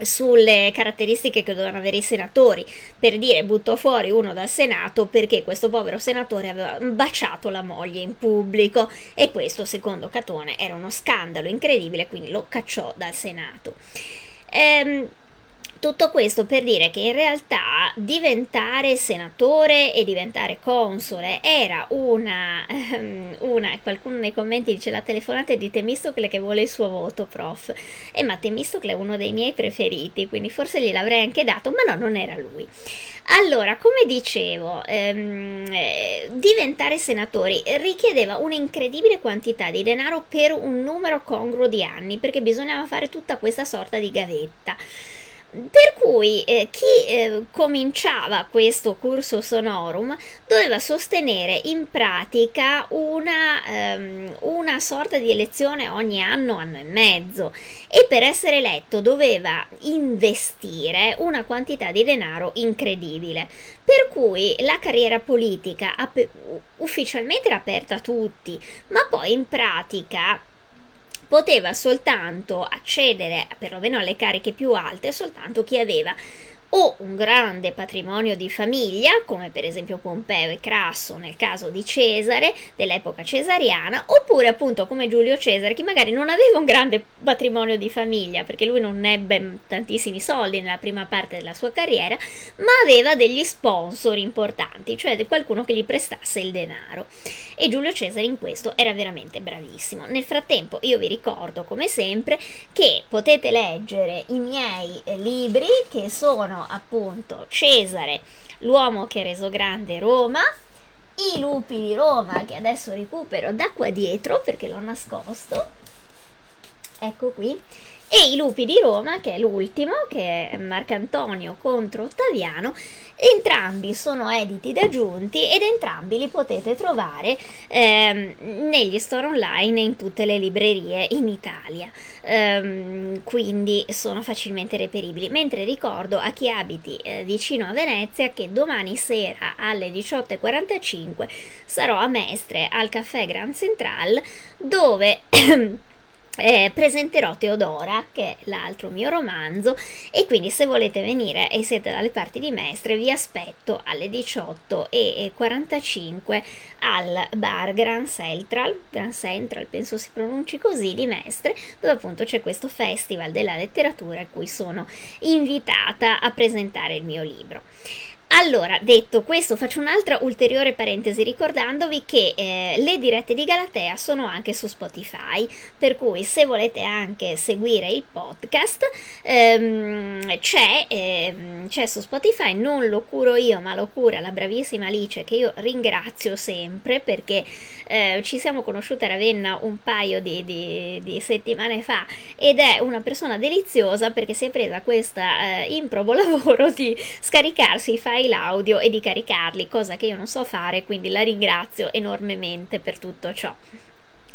sulle caratteristiche che dovevano avere i senatori, per dire buttò fuori uno dal Senato perché questo povero senatore aveva baciato la moglie in pubblico e questo secondo Catone era uno scandalo incredibile, quindi lo cacciò dal Senato. Ehm, tutto questo per dire che in realtà diventare senatore e diventare console era una, um, una qualcuno nei commenti dice la telefonata di Temistocle che vuole il suo voto, prof. E ma Temistocle è uno dei miei preferiti, quindi forse gliel'avrei anche dato, ma no, non era lui. Allora, come dicevo, ehm, eh, diventare senatori richiedeva un'incredibile quantità di denaro per un numero congruo di anni, perché bisognava fare tutta questa sorta di gavetta. Per cui eh, chi eh, cominciava questo curso sonorum doveva sostenere in pratica una, ehm, una, sorta di elezione ogni anno, anno e mezzo e per essere eletto doveva investire una quantità di denaro incredibile. Per cui la carriera politica ap- ufficialmente era aperta a tutti, ma poi in pratica poteva soltanto accedere perlomeno alle cariche più alte soltanto chi aveva o un grande patrimonio di famiglia, come per esempio Pompeo e Crasso nel caso di Cesare, dell'epoca cesariana, oppure appunto come Giulio Cesare, che magari non aveva un grande patrimonio di famiglia, perché lui non ebbe tantissimi soldi nella prima parte della sua carriera, ma aveva degli sponsor importanti, cioè qualcuno che gli prestasse il denaro. E Giulio Cesare in questo era veramente bravissimo. Nel frattempo io vi ricordo come sempre che potete leggere i miei eh, libri che sono appunto Cesare, l'uomo che ha reso grande Roma, i lupi di Roma che adesso recupero da qua dietro perché l'ho nascosto, ecco qui, e i lupi di Roma che è l'ultimo, che è Marcantonio contro Ottaviano, Entrambi sono editi da Giunti ed entrambi li potete trovare ehm, negli store online e in tutte le librerie in Italia, ehm, quindi sono facilmente reperibili. Mentre ricordo a chi abiti eh, vicino a Venezia che domani sera alle 18.45 sarò a Mestre al caffè Grand Central dove eh, presenterò Teodora, che è l'altro mio romanzo, e quindi se volete venire e siete dalle parti di Mestre, vi aspetto alle 18.45 al bar Grand Central, Grand Central penso si pronunci così, di Mestre, dove appunto c'è questo festival della letteratura a cui sono invitata a presentare il mio libro. Allora, detto questo, faccio un'altra ulteriore parentesi ricordandovi che eh, le dirette di Galatea sono anche su Spotify, per cui se volete anche seguire il podcast ehm, c'è, ehm, c'è, su Spotify, non lo curo io, ma lo cura la bravissima Alice che io ringrazio sempre perché eh, ci siamo conosciute a Ravenna un paio di, di, di, settimane fa ed è una persona deliziosa perché si è presa questa eh, improbo lavoro di scaricarsi i file file audio e di caricarli, cosa che io non so fare, quindi la ringrazio enormemente per tutto ciò.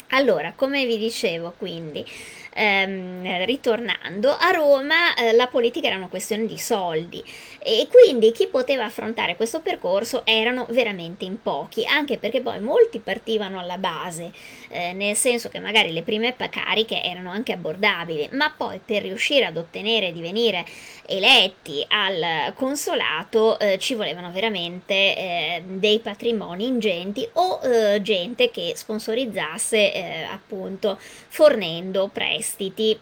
Allora, come vi dicevo, quindi, ehm, ritornando a Roma, eh, la politica era una questione di soldi e quindi chi poteva affrontare questo percorso erano veramente in pochi, anche perché poi molti partivano alla base, eh, nel senso che magari le prime cariche erano anche abbordabili, ma poi per riuscire ad ottenere di venire eletti al consolato eh, ci volevano veramente eh, dei patrimoni ingenti o eh, gente che sponsorizzasse eh, appunto fornendo prestiti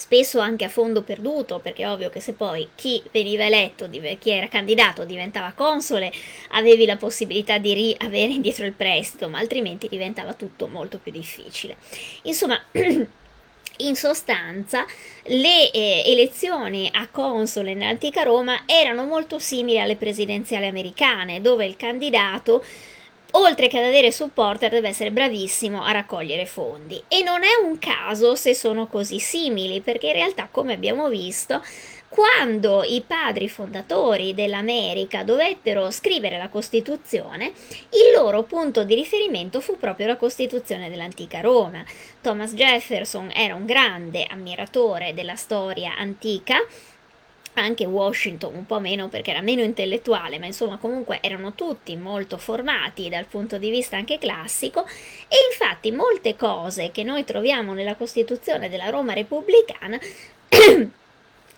spesso anche a fondo perduto, perché è ovvio che se poi chi veniva eletto, chi era candidato diventava console, avevi la possibilità di riavere indietro il prestito, ma altrimenti diventava tutto molto più difficile. Insomma, in sostanza le eh, elezioni a console nell'antica Roma erano molto simili alle presidenziali americane, dove il candidato oltre che ad avere supporter deve essere bravissimo a raccogliere fondi e non è un caso se sono così simili perché in realtà come abbiamo visto quando i padri fondatori dell'America dovettero scrivere la Costituzione, il loro punto di riferimento fu proprio la Costituzione dell'antica Roma. Thomas Jefferson era un grande ammiratore della storia antica anche Washington un po' meno perché era meno intellettuale, ma insomma comunque erano tutti molto formati dal punto di vista anche classico. E infatti molte cose che noi troviamo nella Costituzione della Roma repubblicana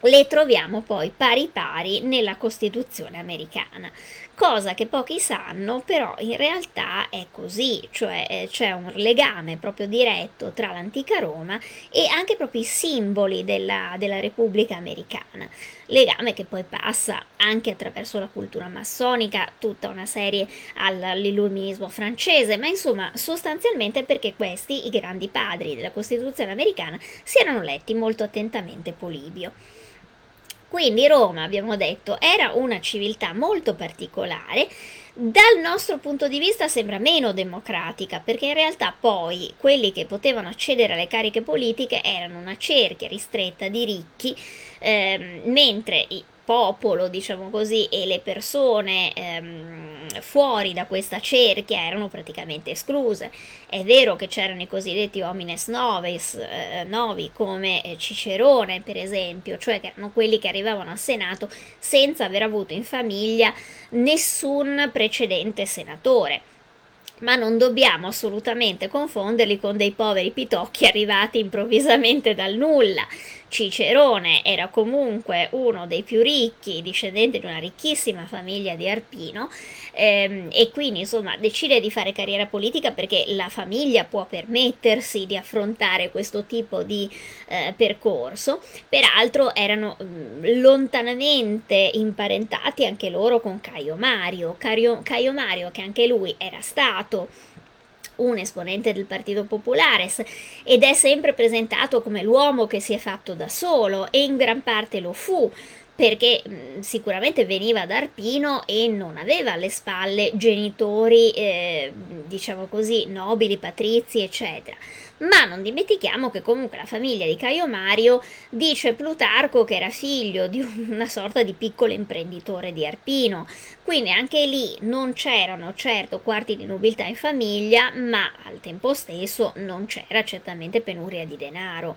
le troviamo poi pari pari nella Costituzione americana, cosa che pochi sanno, però in realtà è così, cioè eh, c'è un legame proprio diretto tra l'antica Roma e anche proprio i simboli della, della Repubblica americana, legame che poi passa anche attraverso la cultura massonica, tutta una serie all'illuminismo francese, ma insomma sostanzialmente perché questi, i grandi padri della Costituzione americana, si erano letti molto attentamente Polibio. Quindi Roma, abbiamo detto, era una civiltà molto particolare, dal nostro punto di vista sembra meno democratica, perché in realtà poi quelli che potevano accedere alle cariche politiche erano una cerchia ristretta di ricchi, ehm, mentre popolo, diciamo così, e le persone ehm, fuori da questa cerchia erano praticamente escluse. È vero che c'erano i cosiddetti homines novis, eh, novi come eh, Cicerone, per esempio, cioè che erano quelli che arrivavano al Senato senza aver avuto in famiglia nessun precedente senatore ma non dobbiamo assolutamente confonderli con dei poveri pitocchi arrivati improvvisamente dal nulla. Cicerone era comunque uno dei più ricchi, discendente di una ricchissima famiglia di Arpino, ehm, e quindi insomma decide di fare carriera politica perché la famiglia può permettersi di affrontare questo tipo di eh, percorso. Peraltro erano mh, mm, lontanamente imparentati anche loro con Caio Mario. Caio, Caio Mario, che anche lui era stato un esponente del Partito Popolare ed è sempre presentato come l'uomo che si è fatto da solo e in gran parte lo fu perché mh, sicuramente veniva da Arpino e non aveva alle spalle genitori, eh, diciamo così, nobili, patrizi, eccetera ma non dimentichiamo che comunque la famiglia di Caio Mario dice Plutarco che era figlio di una sorta di piccolo imprenditore di Arpino, quindi anche lì non c'erano certo quarti di nobiltà in famiglia, ma al tempo stesso non c'era certamente penuria di denaro.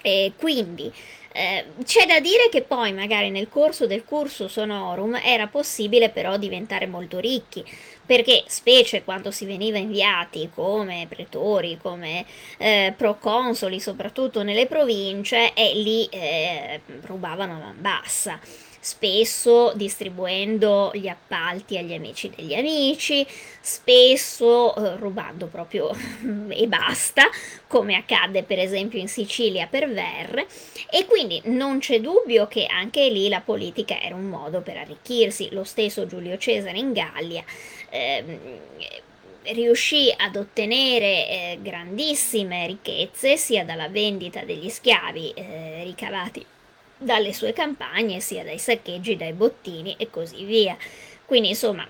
E quindi eh, c'è da dire che poi magari nel corso del cursus honorum era possibile però diventare molto ricchi, perché specie quando si veniva inviati come pretori, come eh, proconsoli, soprattutto nelle province, e lì eh, rubavano a man bassa spesso distribuendo gli appalti agli amici degli amici, spesso eh, rubando proprio e basta, come accadde per esempio in Sicilia per Verre, e quindi non c'è dubbio che anche lì la politica era un modo per arricchirsi, lo stesso Giulio Cesare in Gallia. Ehm, riuscì ad ottenere eh, grandissime ricchezze sia dalla vendita degli schiavi eh, ricavati dalle sue campagne, sia dai saccheggi, dai bottini e così via. Quindi insomma,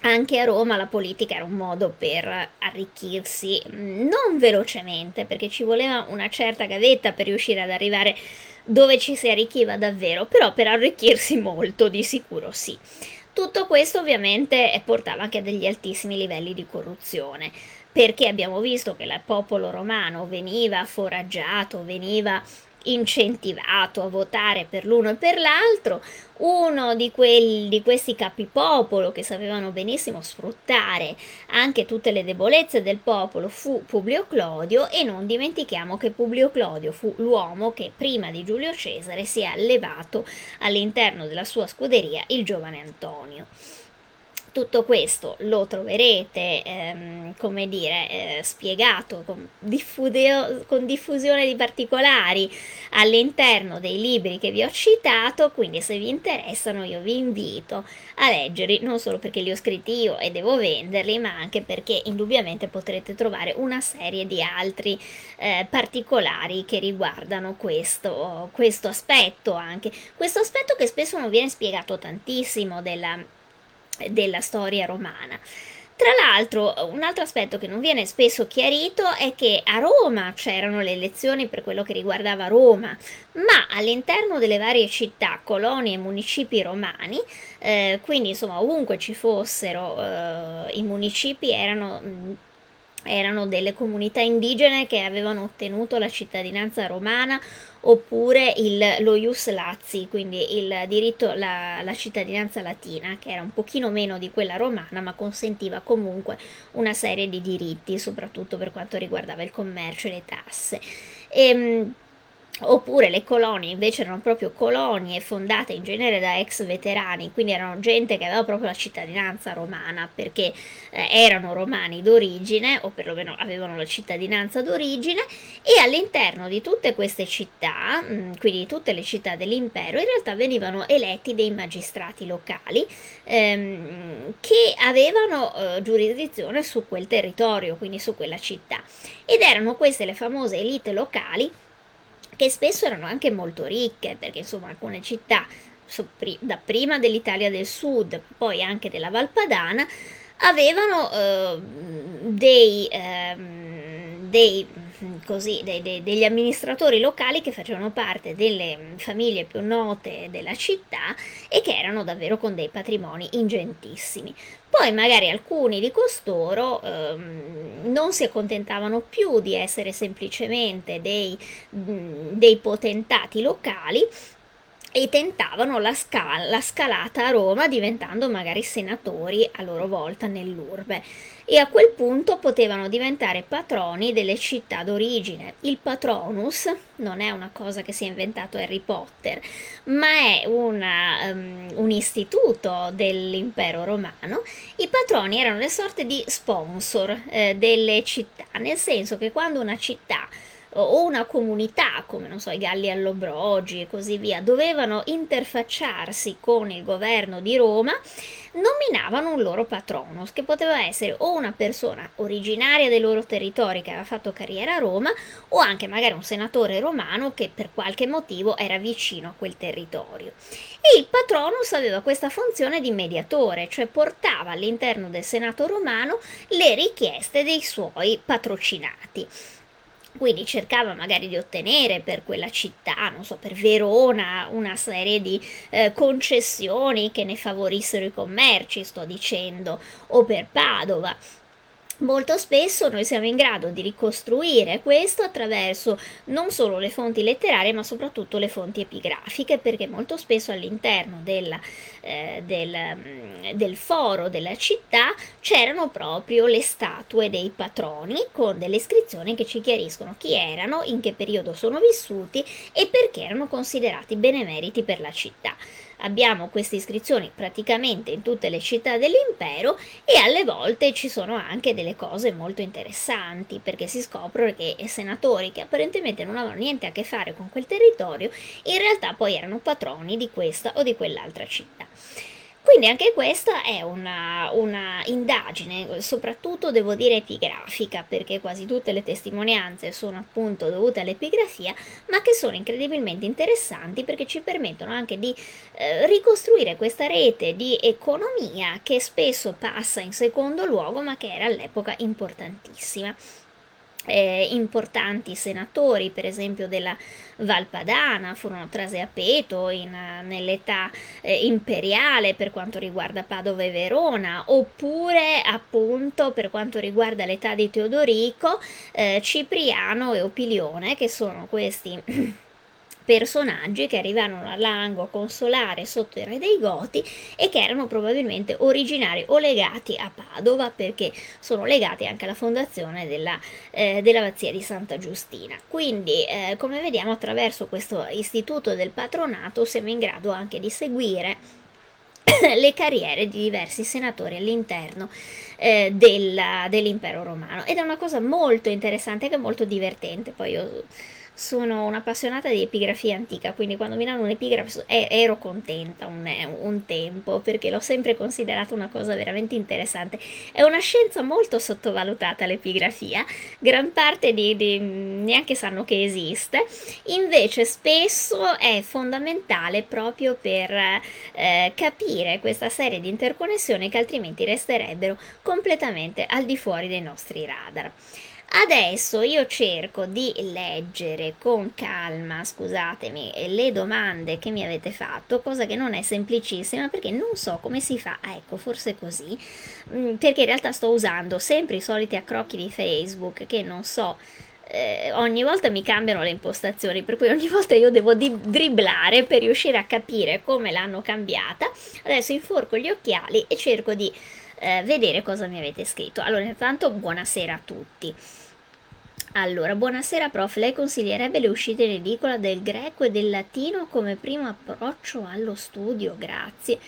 anche a Roma la politica era un modo per arricchirsi non velocemente, perché ci voleva una certa gavetta per riuscire ad arrivare dove ci si arricchiva davvero, però per arricchirsi molto di sicuro sì. Tutto questo ovviamente portava anche a degli altissimi livelli di corruzione, perché abbiamo visto che il popolo romano veniva foraggiato, veniva incentivato a votare per l'uno e per l'altro, uno di, quelli, di questi capipopolo che sapevano benissimo sfruttare anche tutte le debolezze del popolo fu Publio Clodio e non dimentichiamo che Publio Clodio fu l'uomo che prima di Giulio Cesare si è allevato all'interno della sua scuderia il giovane Antonio tutto questo lo troverete, ehm, come dire, eh, spiegato con, diffudeo, con, diffusione di particolari all'interno dei libri che vi ho citato, quindi se vi interessano io vi invito a leggerli, non solo perché li ho scritti io e devo venderli, ma anche perché indubbiamente potrete trovare una serie di altri eh, particolari che riguardano questo, questo aspetto anche, questo aspetto che spesso non viene spiegato tantissimo della della storia romana. Tra l'altro, un altro aspetto che non viene spesso chiarito è che a Roma c'erano le elezioni per quello che riguardava Roma, ma all'interno delle varie città, colonie e municipi romani, eh, quindi insomma ovunque ci fossero eh, i municipi erano erano delle comunità indigene che avevano ottenuto la cittadinanza romana oppure il, lo ius lazzi, quindi il diritto alla cittadinanza latina, che era un pochino meno di quella romana, ma consentiva comunque una serie di diritti, soprattutto per quanto riguardava il commercio e le tasse. E, ehm, Oppure le colonie invece erano proprio colonie fondate in genere da ex veterani, quindi erano gente che aveva proprio la cittadinanza romana perché eh, erano romani d'origine o perlomeno avevano la cittadinanza d'origine e all'interno di tutte queste città, mh, mm, quindi di tutte le città dell'impero, in realtà venivano eletti dei magistrati locali ehm, che avevano eh, giurisdizione su quel territorio, quindi su quella città. Ed erano queste le famose elite locali che spesso erano anche molto ricche, perché insomma alcune città, da prima dell'Italia del Sud, poi anche della Valpadana, avevano eh, dei, eh, dei, così, dei, dei, degli amministratori locali che facevano parte delle famiglie più note della città e che erano davvero con dei patrimoni ingentissimi. Poi magari alcuni di costoro ehm, non si accontentavano più di essere semplicemente dei, dei potentati locali e tentavano la, scala, la scalata a Roma diventando magari senatori a loro volta nell'urbe e a quel punto potevano diventare patroni delle città d'origine. Il patronus non è una cosa che si è inventato Harry Potter, ma è una, um, un istituto dell'impero romano. I patroni erano le sorte di sponsor eh, delle città, nel senso che quando una città o una comunità come non so i Galli Allobrogi e così via dovevano interfacciarsi con il governo di Roma nominavano un loro patrono che poteva essere o una persona originaria dei loro territori che aveva fatto carriera a Roma o anche magari un senatore romano che per qualche motivo era vicino a quel territorio. E il patronus aveva questa funzione di mediatore cioè portava all'interno del senato romano le richieste dei suoi patrocinati quindi cercava magari di ottenere per quella città, non so, per Verona, una serie di eh, concessioni che ne favorissero i commerci, sto dicendo, o per Padova. Molto spesso noi siamo in grado di ricostruire questo attraverso non solo le fonti letterarie ma soprattutto le fonti epigrafiche perché molto spesso all'interno della, eh, del, mm, del foro della città c'erano proprio le statue dei patroni con delle iscrizioni che ci chiariscono chi erano, in che periodo sono vissuti e perché erano considerati benemeriti per la città abbiamo queste iscrizioni praticamente in tutte le città dell'impero e alle volte ci sono anche delle cose molto interessanti perché si scoprono che i senatori che apparentemente non avevano niente a che fare con quel territorio in realtà poi erano patroni di questa o di quell'altra città. Quindi anche questa è una, una, indagine, soprattutto devo dire epigrafica, perché quasi tutte le testimonianze sono appunto dovute all'epigrafia, ma che sono incredibilmente interessanti perché ci permettono anche di eh, ricostruire questa rete di economia che spesso passa in secondo luogo, ma che era all'epoca importantissima eh, importanti senatori, per esempio della Valpadana, furono trase a peto in, nell'età eh, imperiale per quanto riguarda Padova e Verona, oppure appunto per quanto riguarda l'età di Teodorico, eh, Cipriano e Opilione, che sono questi personaggi che arrivarono a Lango a consolare sotto il re dei Goti e che erano probabilmente originari o legati a Padova perché sono legati anche alla fondazione della, eh, dell'abbazia di Santa Giustina. Quindi, eh, come vediamo, attraverso questo istituto del patronato siamo in grado anche di seguire le carriere di diversi senatori all'interno eh, della, dell'impero romano ed è una cosa molto interessante e molto divertente. Poi io sono un'appassionata di epigrafia antica, quindi quando mi danno un'epigrafe ero contenta un, un, tempo perché l'ho sempre considerata una cosa veramente interessante. È una scienza molto sottovalutata l'epigrafia, gran parte di, di neanche sanno che esiste, invece spesso è fondamentale proprio per eh, capire questa serie di interconnessioni che altrimenti resterebbero completamente al di fuori dei nostri radar. Adesso io cerco di leggere con calma, scusatemi, le domande che mi avete fatto, cosa che non è semplicissima perché non so come si fa. Ah, ecco, forse così. Mm, perché in realtà sto usando sempre i soliti accrocchi di Facebook che non so eh, ogni volta mi cambiano le impostazioni, per cui ogni volta io devo di- dribblare per riuscire a capire come l'hanno cambiata. Adesso inforco gli occhiali e cerco di eh, vedere cosa mi avete scritto. Allora, intanto buonasera a tutti. Allora, buonasera prof, lei consiglierebbe le uscite in edicola del greco e del latino come primo approccio allo studio? Grazie.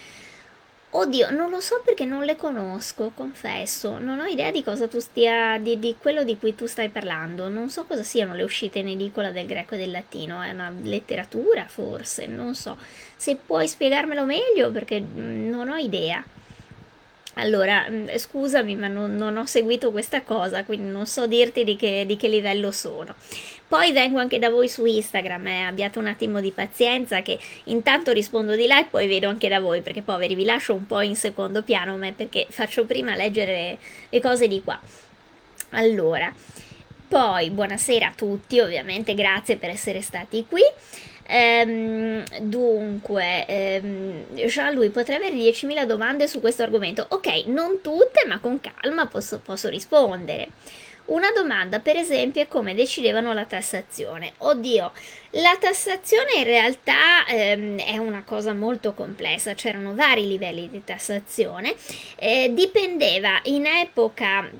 Oddio, non lo so perché non le conosco, confesso, non ho idea di cosa tu stia, di, di, quello di cui tu stai parlando, non so cosa siano le uscite in edicola del greco e del latino, è una letteratura forse, non so, se puoi spiegarmelo meglio perché mm, non ho idea. Allora, mm, scusami, ma non, non, ho seguito questa cosa, quindi non so dirti di che, di che, livello sono. Poi vengo anche da voi su Instagram, eh, abbiate un attimo di pazienza che intanto rispondo di là e poi vedo anche da voi, perché poveri vi lascio un po' in secondo piano, ma perché faccio prima leggere le, le cose di qua. Allora, poi buonasera a tutti, ovviamente grazie per essere stati qui. Ehm, dunque, ehm, Jean-Louis, potrei avere 10.000 domande su questo argomento. Ok, non tutte, ma con calma posso, posso rispondere. Una domanda, per esempio, è come decidevano la tassazione. Oddio, la tassazione in realtà ehm, è una cosa molto complessa, c'erano vari livelli di tassazione, eh, dipendeva in epoca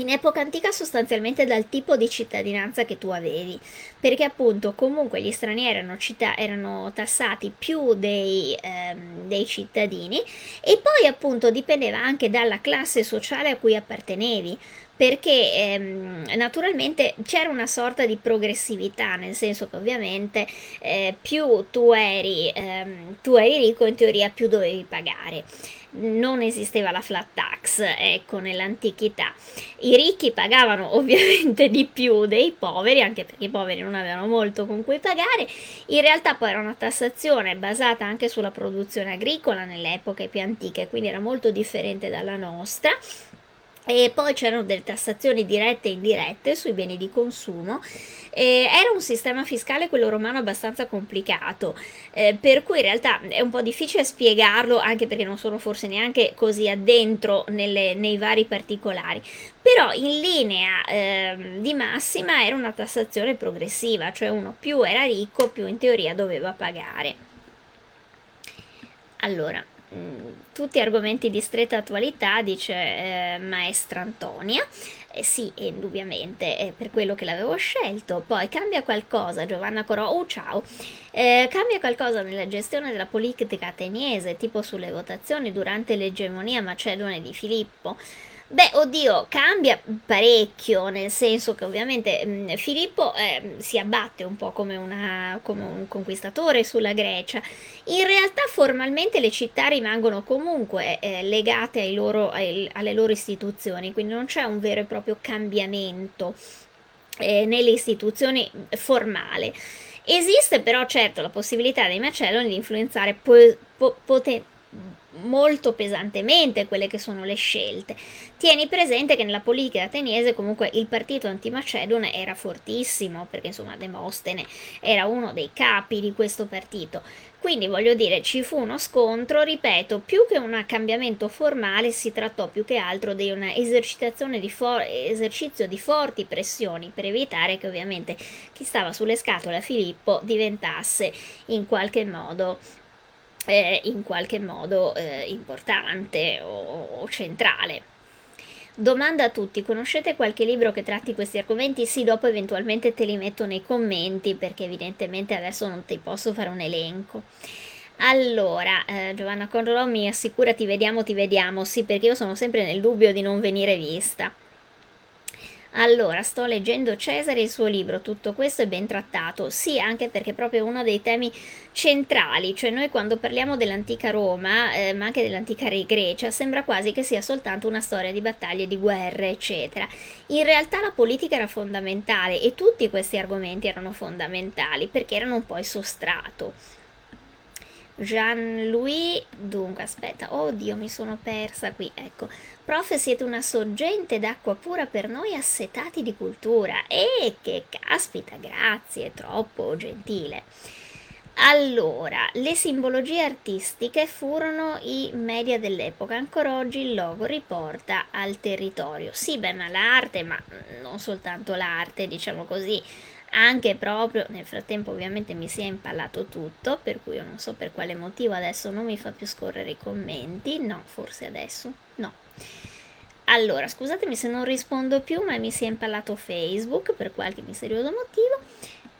in epoca antica sostanzialmente dal tipo di cittadinanza che tu avevi, perché appunto comunque gli stranieri erano, città, erano tassati più dei, ehm, dei, cittadini e poi appunto dipendeva anche dalla classe sociale a cui appartenevi, perché ehm, naturalmente c'era una sorta di progressività, nel senso che ovviamente eh, più tu eri, ehm, tu eri ricco in teoria più dovevi pagare non esisteva la flat tax, ecco, nell'antichità. I ricchi pagavano ovviamente di più dei poveri, anche perché i poveri non avevano molto con cui pagare. In realtà poi era una tassazione basata anche sulla produzione agricola nelle epoche più antiche, quindi era molto differente dalla nostra e poi c'erano delle tassazioni dirette e indirette sui beni di consumo. Eh, era un sistema fiscale, quello romano, abbastanza complicato, eh, per cui in realtà è un po' difficile spiegarlo, anche perché non sono forse neanche così addentro nelle, nei vari particolari. Però in linea eh, di massima era una tassazione progressiva, cioè uno più era ricco, più in teoria doveva pagare. Allora, tutti argomenti di stretta attualità, dice eh, maestra Antonia. Eh sì, indubbiamente, è per quello che l'avevo scelto. Poi cambia qualcosa, Giovanna Corò, oh ciao, eh, cambia qualcosa nella gestione della politica ateniese, tipo sulle votazioni durante l'egemonia macedone di Filippo. Beh, oddio, cambia parecchio, nel senso che ovviamente mh, mm, Filippo eh, si abbatte un po' come, una, come, un conquistatore sulla Grecia. In realtà formalmente le città rimangono comunque eh, legate loro, ai, alle loro istituzioni, quindi non c'è un vero e proprio cambiamento eh, nelle istituzioni formale. Esiste però certo la possibilità dei Macedoni di influenzare po- po- poten- molto pesantemente quelle che sono le scelte. Tieni presente che nella politica ateniese comunque il partito antimacedone era fortissimo, perché insomma Demostene era uno dei capi di questo partito. Quindi voglio dire, ci fu uno scontro, ripeto, più che un cambiamento formale si trattò più che altro di di for- esercizio di forti pressioni per evitare che ovviamente chi stava sulle scatole a Filippo diventasse in qualche modo eh, in qualche modo eh, importante o, o centrale. Domanda a tutti, conoscete qualche libro che tratti questi argomenti? Sì, dopo eventualmente te li metto nei commenti perché evidentemente adesso non ti posso fare un elenco. Allora, eh, Giovanna Conrò mi assicura ti vediamo, ti vediamo, sì perché io sono sempre nel dubbio di non venire vista. Allora, sto leggendo Cesare il suo libro, tutto questo è ben trattato, sì, anche perché è proprio uno dei temi centrali, cioè noi quando parliamo dell'antica Roma, eh, ma anche dell'antica Grecia, sembra quasi che sia soltanto una storia di battaglie, di guerre, eccetera. In realtà la politica era fondamentale e tutti questi argomenti erano fondamentali perché erano un po' il sostrato. Jean-Louis, dunque aspetta, oddio mi sono persa qui, ecco. Prof, siete una sorgente d'acqua pura per noi assetati di cultura. E che caspita, grazie, troppo gentile. Allora, le simbologie artistiche furono i media dell'epoca, ancora oggi il logo riporta al territorio. Sì, beh, ma l'arte, ma non soltanto l'arte, diciamo così, anche proprio nel frattempo ovviamente mi si è impallato tutto, per cui io non so per quale motivo adesso non mi fa più scorrere i commenti, no, forse adesso. Allora, scusatemi se non rispondo più, ma mi si è impallato Facebook per qualche misterioso motivo.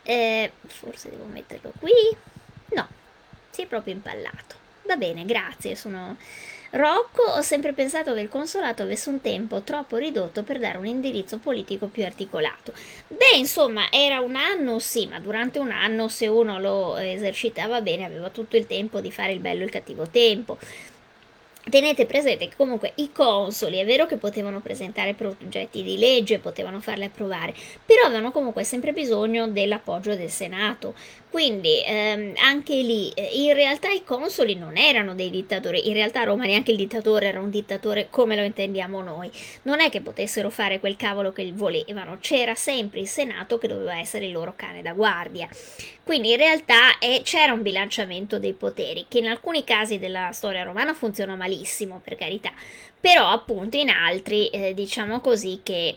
Eh, forse devo metterlo qui. No, si è proprio impallato. Va bene, grazie, sono Rocco, ho sempre pensato che il consolato avesse un tempo troppo ridotto per dare un indirizzo politico più articolato. Beh, insomma, era un anno, sì, ma durante un anno, se uno lo esercitava bene, aveva tutto il tempo di fare il bello e il cattivo tempo. Tenete presente che comunque i consoli è vero che potevano presentare progetti di legge, potevano farli approvare, però avevano comunque sempre bisogno dell'appoggio del Senato. Quindi ehm, anche lì eh, in realtà i consoli non erano dei dittatori, in realtà Roma neanche il dittatore era un dittatore come lo intendiamo noi. Non è che potessero fare quel cavolo che volevano, c'era sempre il Senato che doveva essere il loro cane da guardia. Quindi in realtà eh, c'era un bilanciamento dei poteri che in alcuni casi della storia romana funzionò malissimo, per carità, però appunto in altri eh, diciamo così che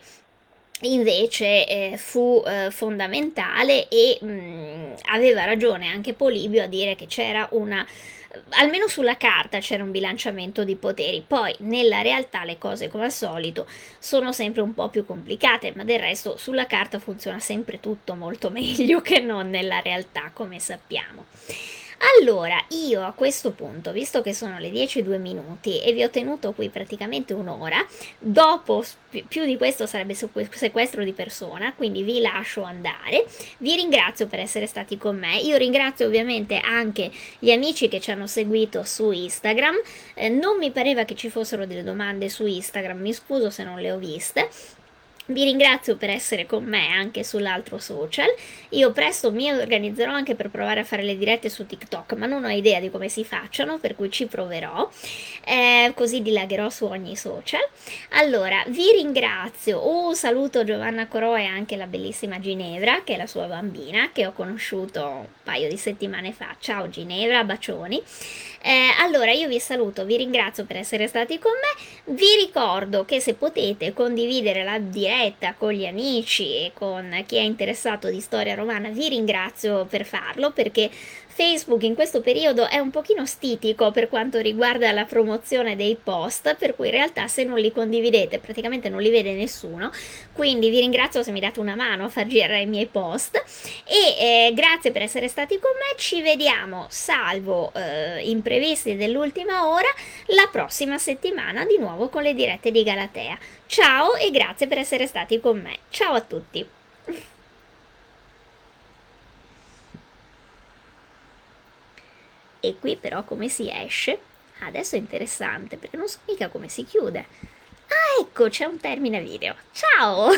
invece eh, fu eh, fondamentale e mh, mm, aveva ragione anche Polibio a dire che c'era una almeno sulla carta c'era un bilanciamento di poteri, poi nella realtà le cose come al solito sono sempre un po' più complicate, ma del resto sulla carta funziona sempre tutto molto meglio che non nella realtà, come sappiamo. Allora, io a questo punto, visto che sono le 10 minuti e vi ho tenuto qui praticamente un'ora, dopo più di questo sarebbe sequestro di persona, quindi vi lascio andare. Vi ringrazio per essere stati con me. Io ringrazio ovviamente anche gli amici che ci hanno seguito su Instagram. Eh, non mi pareva che ci fossero delle domande su Instagram, mi scuso se non le ho viste. Vi ringrazio per essere con me anche sull'altro social. Io presto mi organizzerò anche per provare a fare le dirette su TikTok, ma non ho idea di come si facciano, per cui ci proverò. Eh, così dilagherò su ogni social. Allora, vi ringrazio. Un saluto Giovanna Corò e anche la bellissima Ginevra, che è la sua bambina, che ho conosciuto un paio di settimane fa. Ciao Ginevra, bacioni. Eh, allora, io vi saluto, vi ringrazio per essere stati con me. Vi ricordo che se potete condividere la diretta diretta con gli amici e con chi è interessato di storia romana, vi ringrazio per farlo perché Facebook in questo periodo è un pochino stitico per quanto riguarda la promozione dei post, per cui in realtà se non li condividete praticamente non li vede nessuno, quindi vi ringrazio se mi date una mano a far girare i miei post e eh, grazie per essere stati con me, ci vediamo salvo eh, imprevisti dell'ultima ora la prossima settimana di nuovo con le dirette di Galatea. Ciao e grazie per essere stati con me. Ciao a tutti. E qui però come si esce? Adesso è interessante perché non so mica come si chiude. Ah, ecco, c'è un termine video. Ciao!